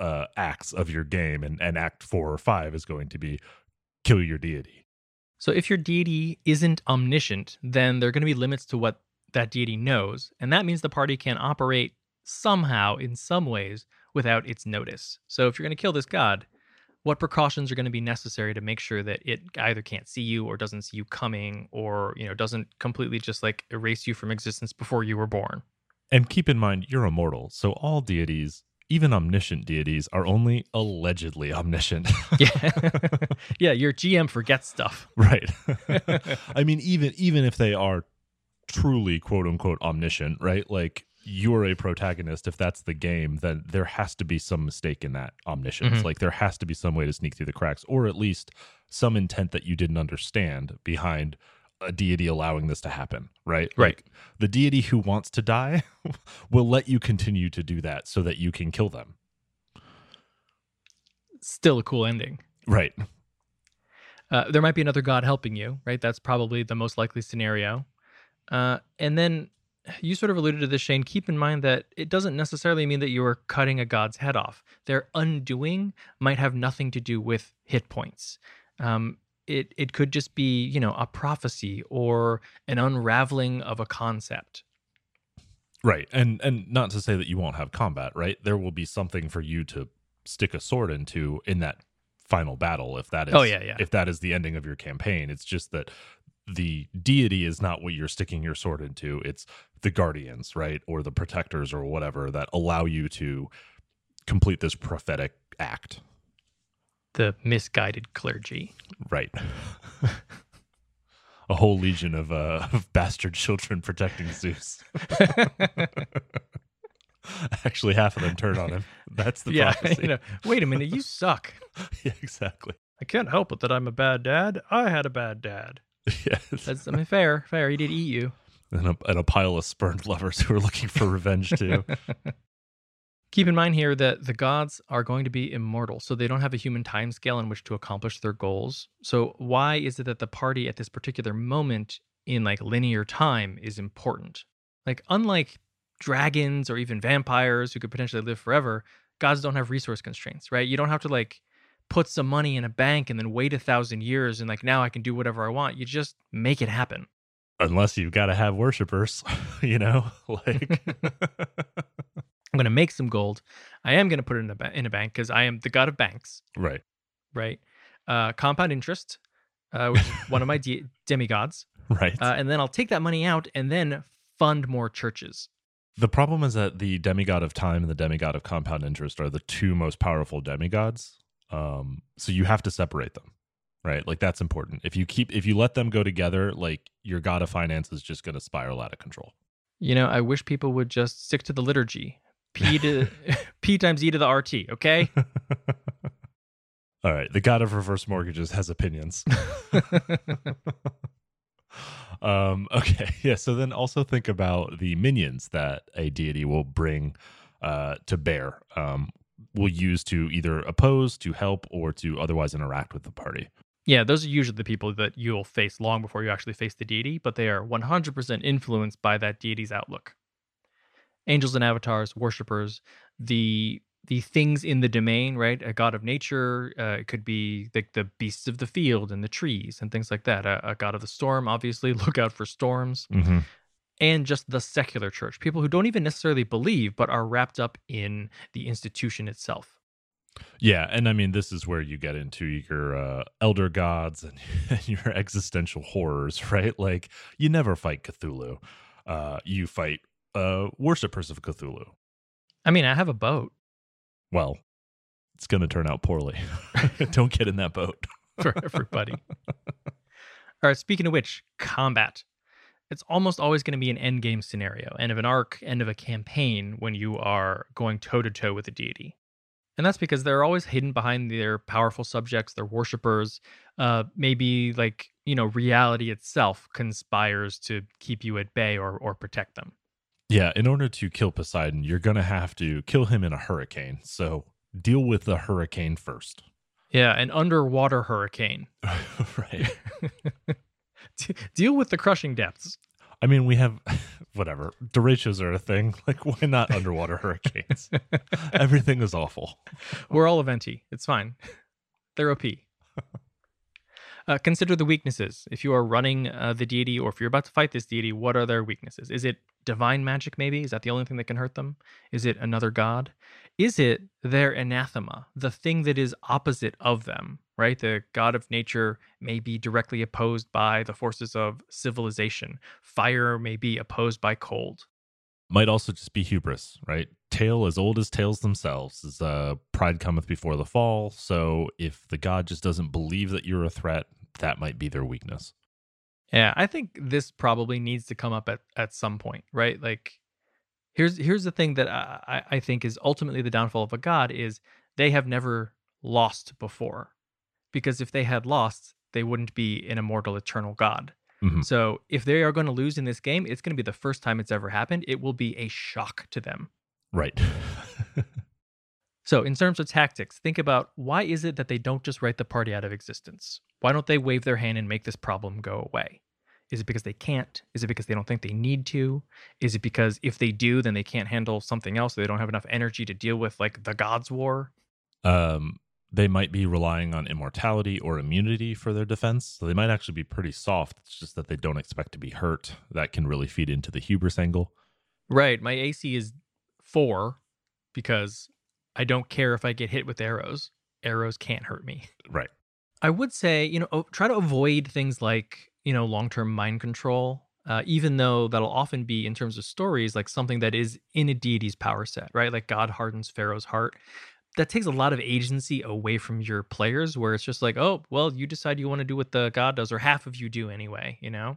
uh, acts of your game, and, and act four or five is going to be kill your deity. So if your deity isn't omniscient, then there are going to be limits to what that deity knows, and that means the party can operate somehow in some ways without its notice. So if you're going to kill this god, what precautions are going to be necessary to make sure that it either can't see you or doesn't see you coming or, you know, doesn't completely just like erase you from existence before you were born? And keep in mind, you're immortal. So all deities, even omniscient deities, are only allegedly omniscient. yeah. yeah, your GM forgets stuff. right. I mean, even even if they are truly quote unquote omniscient, right? Like you're a protagonist, if that's the game, then there has to be some mistake in that omniscience. Mhm. Like there has to be some way to sneak through the cracks, or at least some intent that you didn't understand behind a deity allowing this to happen, right? Right. Like the deity who wants to die will let you continue to do that so that you can kill them. Still a cool ending. Right. Uh, there might be another god helping you, right? That's probably the most likely scenario. Uh, and then you sort of alluded to this, Shane. Keep in mind that it doesn't necessarily mean that you are cutting a god's head off. Their undoing might have nothing to do with hit points. Um, it it could just be you know a prophecy or an unraveling of a concept. Right. And and not to say that you won't have combat, right? There will be something for you to stick a sword into in that final battle if that is Oh, yeah, yeah. if that is the ending of your campaign. It's just that the deity is not what you're sticking your sword into. It's the guardians, right? Or the protectors or whatever that allow you to complete this prophetic act. The misguided clergy. Right. a whole legion of uh of bastard children protecting Zeus. Actually half of them turn on him. That's the yeah, prophecy. you know, wait a minute, you suck. yeah, exactly. I can't help it that I'm a bad dad. I had a bad dad. Yes. That's I mean fair, fair. He did eat you. and, a, and a pile of spurned lovers who are looking for revenge too. Keep in mind here that the gods are going to be immortal, so they don't have a human time scale in which to accomplish their goals. So why is it that the party at this particular moment in like linear time is important? Like unlike dragons or even vampires who could potentially live forever, gods don't have resource constraints, right? You don't have to like put some money in a bank and then wait a thousand years and like now I can do whatever I want. You just make it happen. Unless you've got to have worshippers, you know, like I'm going to make some gold. I am going to put it in a ba- in a bank because I am the god of banks. right, right? Uh, compound interest, uh, which is one of my de- demigods, right. uh, and then I'll take that money out and then fund more churches. the problem is that the demigod of time and the demigod of compound interest are the two most powerful demigods. Um, so you have to separate them, right? Like that's important. If you keep, if you let them go together, like your god of finance is just going to spiral out of control. You know, I wish people would just stick to the liturgy. P to P times E to the RT. Okay. All right, the god of reverse mortgages has opinions. um okay yeah so then also think about the minions that a deity will bring uh to bear um will use to either oppose to help or to otherwise interact with the party yeah, those are usually the people that you'll face long before you actually face the deity, but they are 100% influenced by that deity's outlook. Angels and avatars, worshippers, the the things in the domain, right? A god of nature, uh, it could be the, the beasts of the field and the trees and things like that. A, a god of the storm, obviously, look out for storms. mm-hmm. And just the secular church, people who don't even necessarily believe, but are wrapped up in the institution itself. yeah and i mean this is where you get into your uh elder gods and, and your existential horrors right like you never fight cthulhu uh you fight uh worshippers of cthulhu I mean, I have a boat well, it's going to turn out poorly. Don't get in that boat. for everybody. All right, speaking of which, combat. It's almost always going to be an end game scenario, end of an arc, end of a campaign when you are going toe to toe with a deity. And that's because they're always hidden behind their powerful subjects, their worshippers. Uh, maybe like, you know, reality itself conspires to keep you at bay or, or protect them. Yeah, in order to kill Poseidon, you're going to have to kill him in a hurricane. So deal with the hurricane first. Yeah, an underwater hurricane. right. Deal with the crushing depths. I mean, we have whatever. Derechos are a thing. Like, why not underwater hurricanes? Everything is awful. We're all a venti. It's fine. They're OP. Uh, consider the weaknesses. If you are running uh, the deity, or if you're about to fight this deity, what are their weaknesses? Is it divine magic? Maybe is that the only thing that can hurt them? Is it another god? Is it their anathema, the thing that is opposite of them? Right, the god of nature may be directly opposed by the forces of civilization. Fire may be opposed by cold. Might also just be hubris, right? Tale as old as tales themselves is uh, pride cometh before the fall. So if the god just doesn't believe that you're a threat, that might be their weakness. Yeah, I think this probably needs to come up at, at some point, right? Like, here's here's the thing that I, I think is ultimately the downfall of a god is they have never lost before, because if they had lost, they wouldn't be an immortal, eternal god. Mhm. So if they are going to lose in this game, it's going to be the first time it's ever happened. It will be a shock to them. Right. So, in terms of tactics, think about why is it that they don't just write the party out of existence? Why don't they wave their hand and make this problem go away? Is it because they can't? Is it because they don't think they need to? Is it because if they do, then they can't handle something else? They don't have enough energy to deal with, like the God's War? um, they might be relying on immortality or immunity for their defense. So they might actually be pretty soft. It's just that they don't expect to be hurt. That can really feed into the hubris angle. Right. My AC is four because I don't care if I get hit with arrows. Arrows can't hurt me. Right. I would say, you know, try to avoid things like, you know, long term mind control, uh, even though that'll often be, in terms of stories, like something that is in a deity's power set, right? Like God hardens Pharaoh's heart. That takes a lot of agency away from your players, where it's just like, oh, well, you decide you want to do what the God does, or half of you do anyway, you know?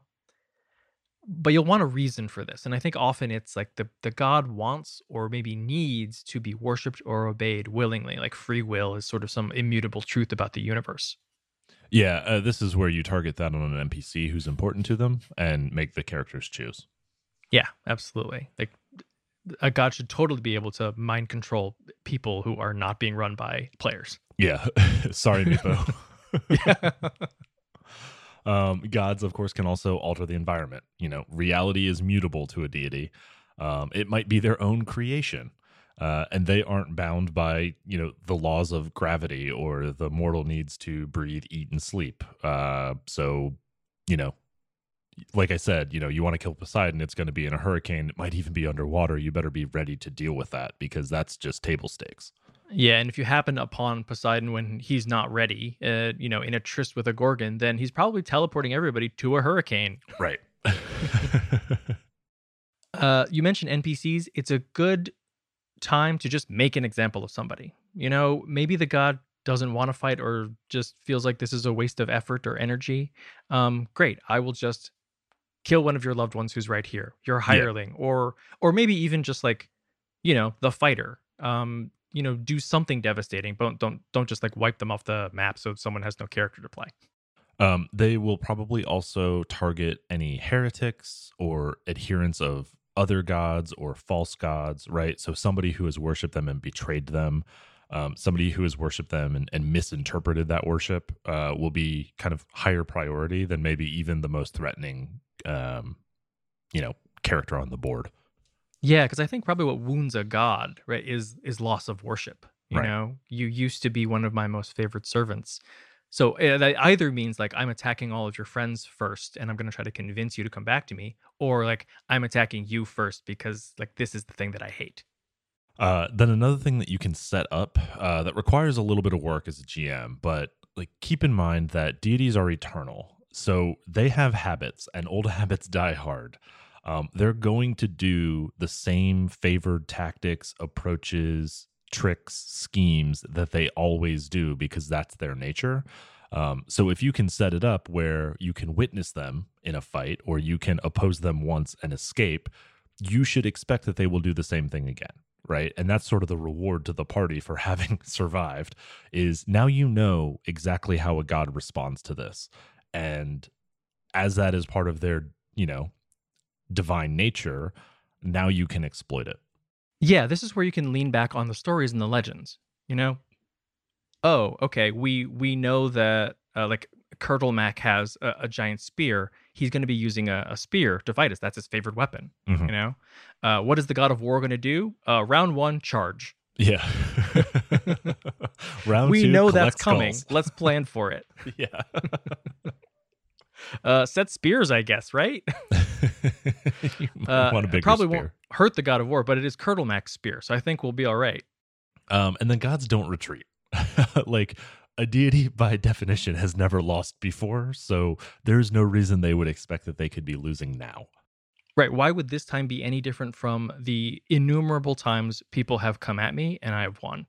But you'll want a reason for this. And I think often it's like the, the God wants or maybe needs to be worshiped or obeyed willingly. Like free will is sort of some immutable truth about the universe. Yeah. Uh, this is where you target that on an NPC who's important to them and make the characters choose. Yeah, absolutely. Like a god should totally be able to mind control people who are not being run by players. Yeah. Sorry, Meepo. Yeah. um, gods, of course, can also alter the environment. You know, reality is mutable to a deity. Um, it might be their own creation, uh, and they aren't bound by you know the laws of gravity or the mortal needs to breathe, eat, and sleep. Uh, so, you know, like I said, you know, you want to kill Poseidon, it's going to be in a hurricane. It might even be underwater. You better be ready to deal with that because that's just table stakes. yeah, and if you happen upon Poseidon when he's not ready, uh, you know, in a tryst with a gorgon, then he's probably teleporting everybody to a hurricane. Right. Uh, you mentioned NPCs. It's a good time to just make an example of somebody. You know, maybe the god doesn't want to fight or just feels like this is a waste of effort or energy. Um, great. I will just kill one of your loved ones who's right here, your hireling, or or maybe even just like, you know, the fighter. Um, you know, do something devastating, but don't don't just like wipe them off the map so someone has no character to play. Um, they will probably also target any heretics or adherents of other gods or false gods, right? So somebody who has worshipped them and betrayed them, um, somebody who has worshipped them and, and misinterpreted that worship uh, will be kind of higher priority than maybe even the most threatening, um, you know, character on the board. Yeah, because I think probably what wounds a god, right, is is loss of worship. You Right. know, you used to be one of my most favorite servants. So that either means like I'm attacking all of your friends first, and I'm going to try to convince you to come back to me, or like I'm attacking you first because like this is the thing that I hate. Uh, then another thing that you can set up uh, that requires a little bit of work as a GM, but like keep in mind that deities are eternal, so they have habits, and old habits die hard. Um, they're going to do the same favored tactics, approaches, tricks, schemes that they always do because that's their nature. Um, so if you can set it up where you can witness them in a fight or you can oppose them once and escape, you should expect that they will do the same thing again right and that's sort of the reward to the party for having survived is now you know exactly how a god responds to this and as that is part of their you know divine nature now you can exploit it Yeah, this is where you can lean back on the stories and the legends. You know, oh, okay, we we know that uh, like Kurtulmak has a, a giant spear. He's going to be using a, a spear to fight us. That's his favorite weapon. Mhm. You know, uh, what is the God of War going to do? Uh, round one, charge. Yeah. Round we two, know that's coming. Let's plan for it. Yeah. Uh, set spears, I guess, right? you Uh, want a it bigger probably spear. won't hurt the God of War, but it is Kurtulmak's spear, so I think we'll be all right. Um, and then gods don't retreat. like a deity, by definition, has never lost before, so there's no reason they would expect that they could be losing now. Right. Why would this time be any different from the innumerable times people have come at me and I have won?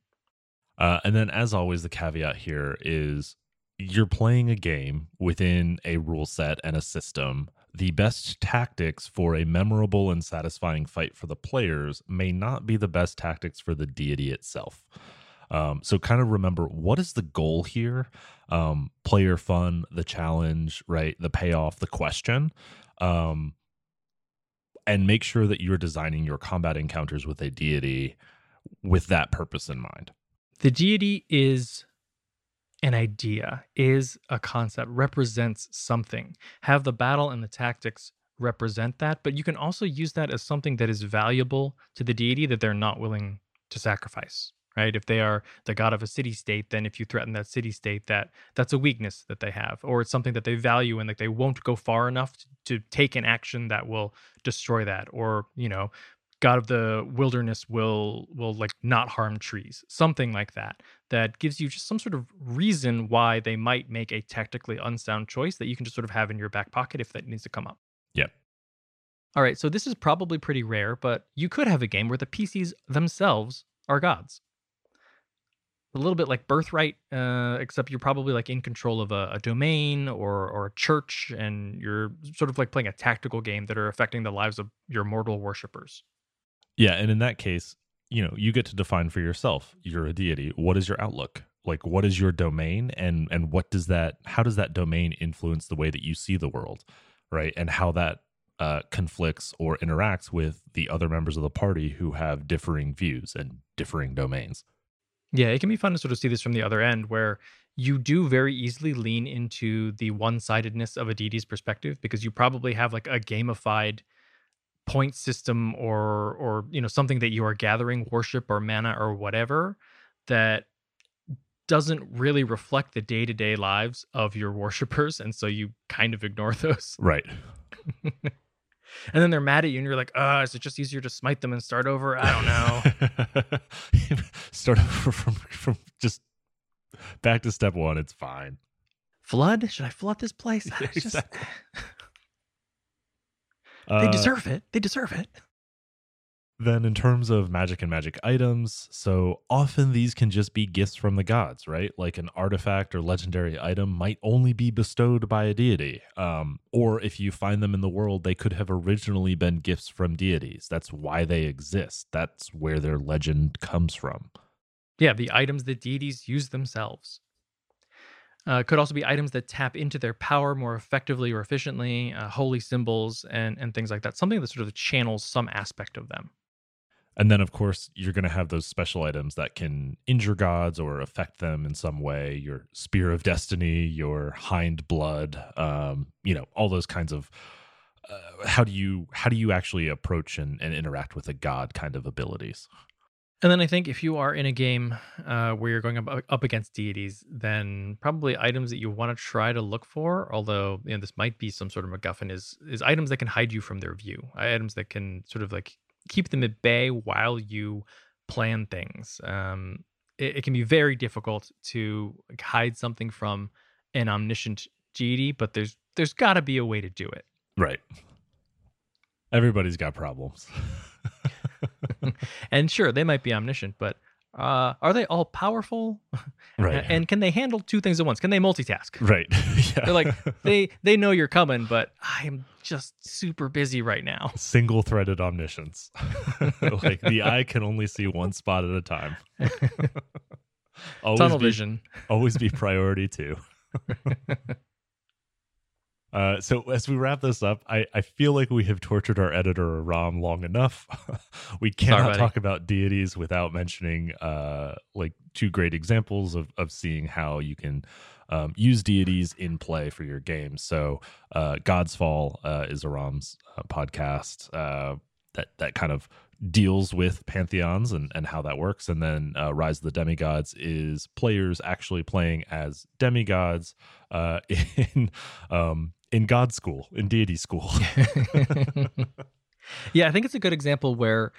Uh, and then, as always, the caveat here is you're playing a game within a rule set and a system. The best tactics for a memorable and satisfying fight for the players may not be the best tactics for the deity itself. Um, so, kind of remember what is the goal here? Um, player fun, the challenge, right? The payoff, the question. Um, and make sure that you're designing your combat encounters with a deity with that purpose in mind. The deity is an idea, is a concept, represents something. Have the battle and the tactics represent that, but you can also use that as something that is valuable to the deity that they're not willing to sacrifice. Right? If they are the god of a city state, then if you threaten that city state, that that's a weakness that they have, or it's something that they value and like they won't go far enough to, to take an action that will destroy that, or you know, god of the wilderness will will like not harm trees, something like that that gives you just some sort of reason why they might make a tactically unsound choice that you can just sort of have in your back pocket if that needs to come up. Yep. All right, so this is probably pretty rare, but you could have a game where the PCs themselves are gods. A little bit like Birthright, uh, except you're probably like in control of a, a domain or or a church, and you're sort of like playing a tactical game that are affecting the lives of your mortal worshippers. Yeah, and in that case, you know, you get to define for yourself. You're a deity. What is your outlook? Like what is your domain and and what does that how does that domain influence the way that you see the world, right? And how that uh, conflicts or interacts with the other members of the party who have differing views and differing domains. Yeah, it can be fun to sort of see this from the other end where you do very easily lean into the one-sidedness of a deity's perspective because you probably have like a gamified point system or or you know something that you are gathering worship or mana or whatever that doesn't really reflect the day-to-day lives of your worshippers and so you kind of ignore those Right. and then they're mad at you and you're like uh is it just easier to smite them and start over i don't know Start over from from just back to step one. It's fine. flood should i flood this place Ah, it's just- Exactly. They Uh, deserve it they deserve it Then, in terms of magic and magic items, so often these can just be gifts from the gods, right? Like an artifact or legendary item might only be bestowed by a deity. Um, or if you find them in the world, they could have originally been gifts from deities. That's why they exist. That's where their legend comes from. Yeah, the items that deities use themselves. Uh, could also be items that tap into their power more effectively or efficiently, uh, holy symbols and and things like that. Something that sort of channels some aspect of them. And then, of course, you're going to have those special items that can injure gods or affect them in some way. Your Spear of Destiny, your Hind Blood, um, you know, all those kinds of. Uh, how do you how do you actually approach and, and interact with a god kind of abilities? And then I think if you are in a game uh, where you're going up, up against deities, then probably items that you want to try to look for, although you know, this might be some sort of MacGuffin, is is items that can hide you from their view. Items that can sort of like keep them at bay while you plan things. Um, it, it can be very difficult to hide something from an omniscient deity, but there's there's got to be a way to do it. Right. Everybody's got problems. And sure, they might be omniscient, but uh, are they all powerful? right. And can they handle two things at once? Can they multitask? right. yeah. They're like they they know you're coming, but I am just super busy right now. single threaded omniscience. like the eye can only see one spot at a time. always Tunnel be, vision. Always be priority two. Uh, so as we wrap this up, I, I feel like we have tortured our editor Ram long enough. we cannot buddy. talk about deities without mentioning uh, like two great examples of, of seeing how you can um, use deities in play for your game. So uh, God's Fall uh, is Aram's uh, podcast uh, that that kind of deals with pantheons and, and how that works. And then uh, Rise of the Demigods is players actually playing as demigods uh, in um, in God school, in deity school. yeah, I think it's a good example where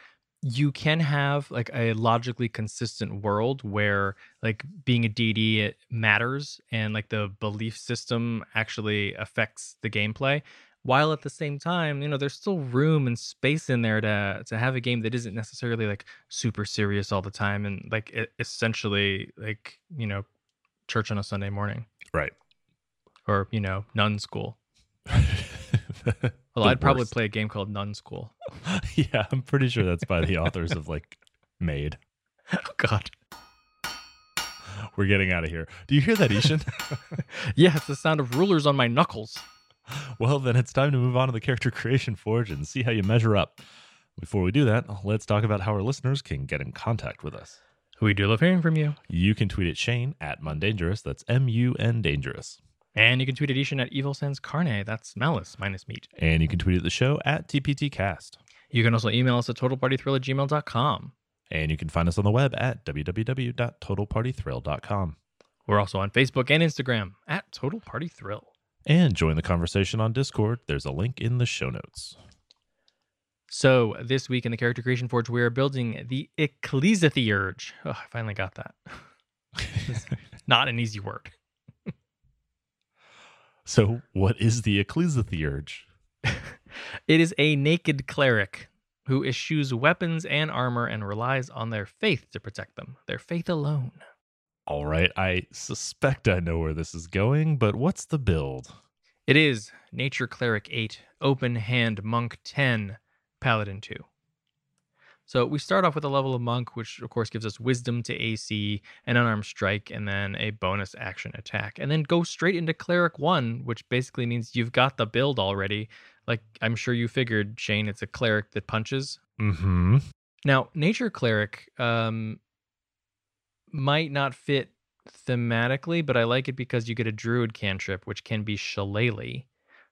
you can have like a logically consistent world where like being a deity matters and like the belief system actually affects the gameplay while at the same time you know there's still room and space in there to to have a game that isn't necessarily like super serious all the time and like it, essentially like you know church on a sunday morning. Right. Or you know nun school well, I'd probably play a game called Nun School. yeah, I'm pretty sure that's by the authors of like Maid. Oh God. We're getting out of here. Do you hear that, I-Hsien? yeah, it's the sound of rulers on my knuckles. Well, then it's time to move on to the character creation forge and see how you measure up. Before we do that, let's talk about how our listeners can get in contact with us. We do love hearing from you. You can tweet at Shane at Mundangerous. That's M U N Dangerous. And you can tweet at I-Hsien at Evil Sans Carne. That's malice minus meat. And you can tweet at the show at TPTcast. You can also email us at totalpartythrill at gmail.com. And you can find us on the web at www.totalpartythrill.com. We're also on Facebook and Instagram at Total Party Thrill. And join the conversation on Discord. There's a link in the show notes. So, this week in the Character Creation Forge, we are building the Ecclesitheurge. Oh, I finally got that. not an easy word. So, what is the Ecclesitheurge? it is a naked cleric who eschews weapons and armor and relies on their faith to protect them, their faith alone. All right, I suspect I know where this is going, but what's the build? It is Nature Cleric 8, Open Hand Monk 10, Paladin 2. So we start off with a level of monk, which of course gives us wisdom to AC, an unarmed strike, and then a bonus action attack. And then go straight into cleric one, which basically means you've got the build already. Like I'm sure you figured, Shane, it's a cleric that punches. Mm-hmm. Now, nature cleric um, might not fit thematically, but I like it because you get a druid cantrip, which can be shillelagh.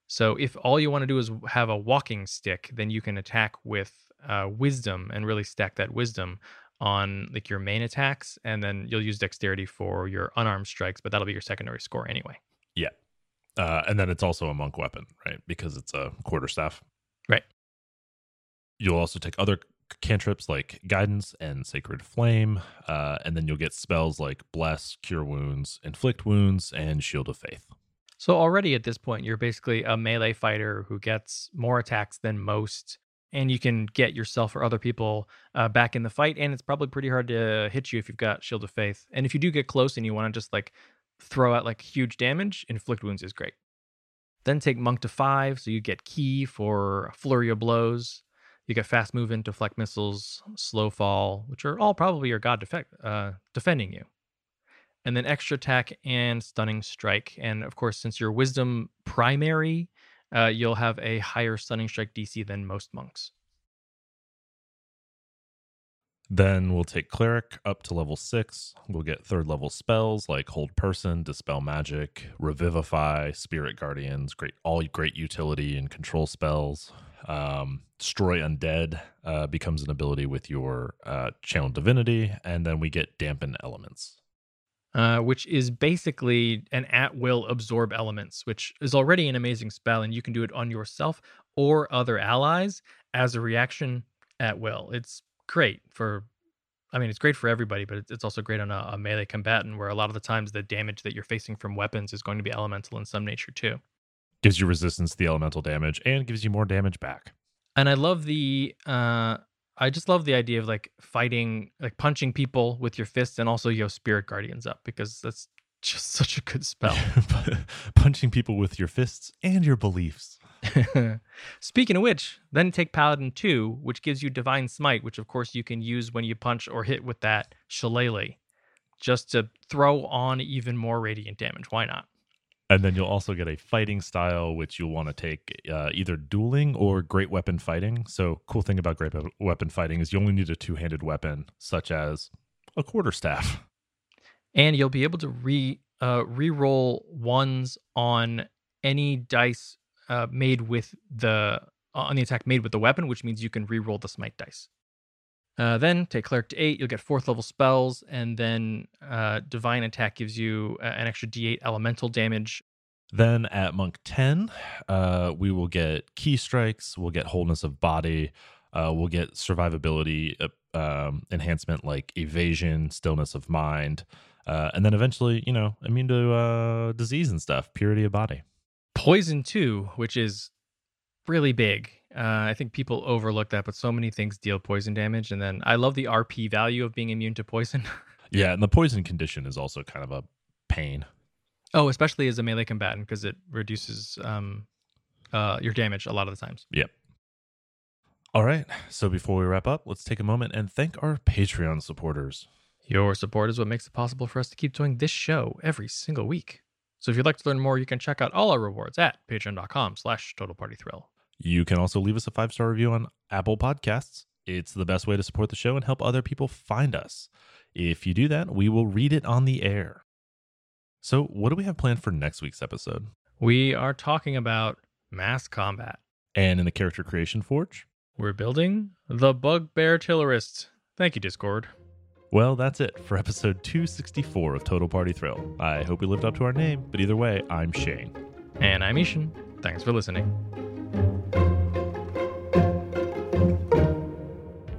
So if all you want to do is have a walking stick, then you can attack with uh, wisdom and really stack that wisdom on like your main attacks, and then you'll use dexterity for your unarmed strikes, but that'll be your secondary score anyway. Yeah, uh, and then it's also a monk weapon, right? Because it's a quarterstaff. Right. You'll also take other cantrips like guidance and sacred flame, uh, and then you'll get spells like bless, cure wounds, inflict wounds, and shield of faith. So already at this point, you're basically a melee fighter who gets more attacks than most and you can get yourself or other people uh, back in the fight. And it's probably pretty hard to hit you if you've got Shield of Faith. And if you do get close and you want to just like throw out like huge damage, Inflict Wounds is great. Then take Monk to five, so you get Ki for Flurry of Blows. You get Fast Movement, Deflect Missiles, Slow Fall, which are all probably your God defect, uh, defending you. And then Extra Attack and Stunning Strike. And of course, since your Wisdom primary uh, you'll have a higher stunning strike DC than most monks. Then we'll take cleric up to level six. We'll get third level spells like hold person, dispel magic, revivify, spirit guardians, great all great utility and control spells. Um, destroy undead uh, becomes an ability with your uh, channel divinity, and then we get dampen elements. Uh, which is basically an at will absorb elements, which is already an amazing spell, and you can do it on yourself or other allies as a reaction at will. It's great for, I mean, it's great for everybody, but it's also great on a, a melee combatant where a lot of the times the damage that you're facing from weapons is going to be elemental in some nature too. Gives you resistance to the elemental damage and gives you more damage back. And I love the uh, I just love the idea of like fighting, like punching people with your fists and also your spirit guardians up because that's just such a good spell. punching people with your fists and your beliefs. Speaking of which, then take Paladin 2, which gives you Divine Smite, which of course you can use when you punch or hit with that shillelagh, just to throw on even more radiant damage. Why not? And then you'll also get a fighting style, which you'll want to take uh, either dueling or great weapon fighting. So, cool thing about great weapon fighting is you only need a two handed weapon, such as a quarterstaff. And you'll be able to re uh, re-roll ones on any dice uh, made with the uh, on the attack made with the weapon, which means you can re-roll the smite dice. Uh, then take cleric to eight, you'll get fourth level spells, and then uh, divine attack gives you uh, an extra d8 elemental damage. Then at monk 10, uh, we will get ki strikes, we'll get wholeness of body, uh, we'll get survivability uh, um, enhancement like evasion, stillness of mind, uh, and then eventually, you know, immune to uh, disease and stuff, purity of body. Poison too, which is really big. Uh, I think people overlook that, but so many things deal poison damage. And then I love the RP value of being immune to poison. Yeah, and the poison condition is also kind of a pain. oh, especially as a melee combatant because it reduces um, uh, your damage a lot of the times. Yep. All right. So before we wrap up, let's take a moment and thank our Patreon supporters. Your support is what makes it possible for us to keep doing this show every single week. So if you'd like to learn more, you can check out all our rewards at patreon.com slash total party thrill. You can also leave us a five star review on Apple Podcasts. It's the best way to support the show and help other people find us. If you do that, we will read it on the air. So, what do we have planned for next week's episode? We are talking about mass combat. And in the Character Creation Forge? We're building the Bugbear Artillerist. Thank you, Discord. Well, that's it for episode 264 of Total Party Thrill. I hope we lived up to our name, but either way, I'm Shane. And I'm I-Hsien. Thanks for listening.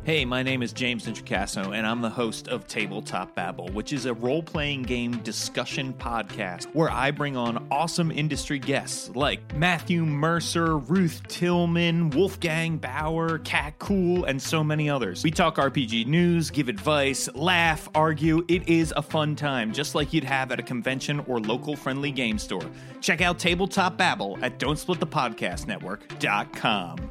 Hey, my name is James Introcaso, and I'm the host of Tabletop Babble, which is a role playing game discussion podcast where I bring on awesome industry guests like Matthew Mercer, Ruth Tillman, Wolfgang Baur, Cat Cool, and so many others. We talk RPG news, give advice, laugh, argue. It is a fun time, just like you'd have at a convention or local friendly game store. Check out Tabletop Babble at Don'tSplitThePodcastNetwork.com.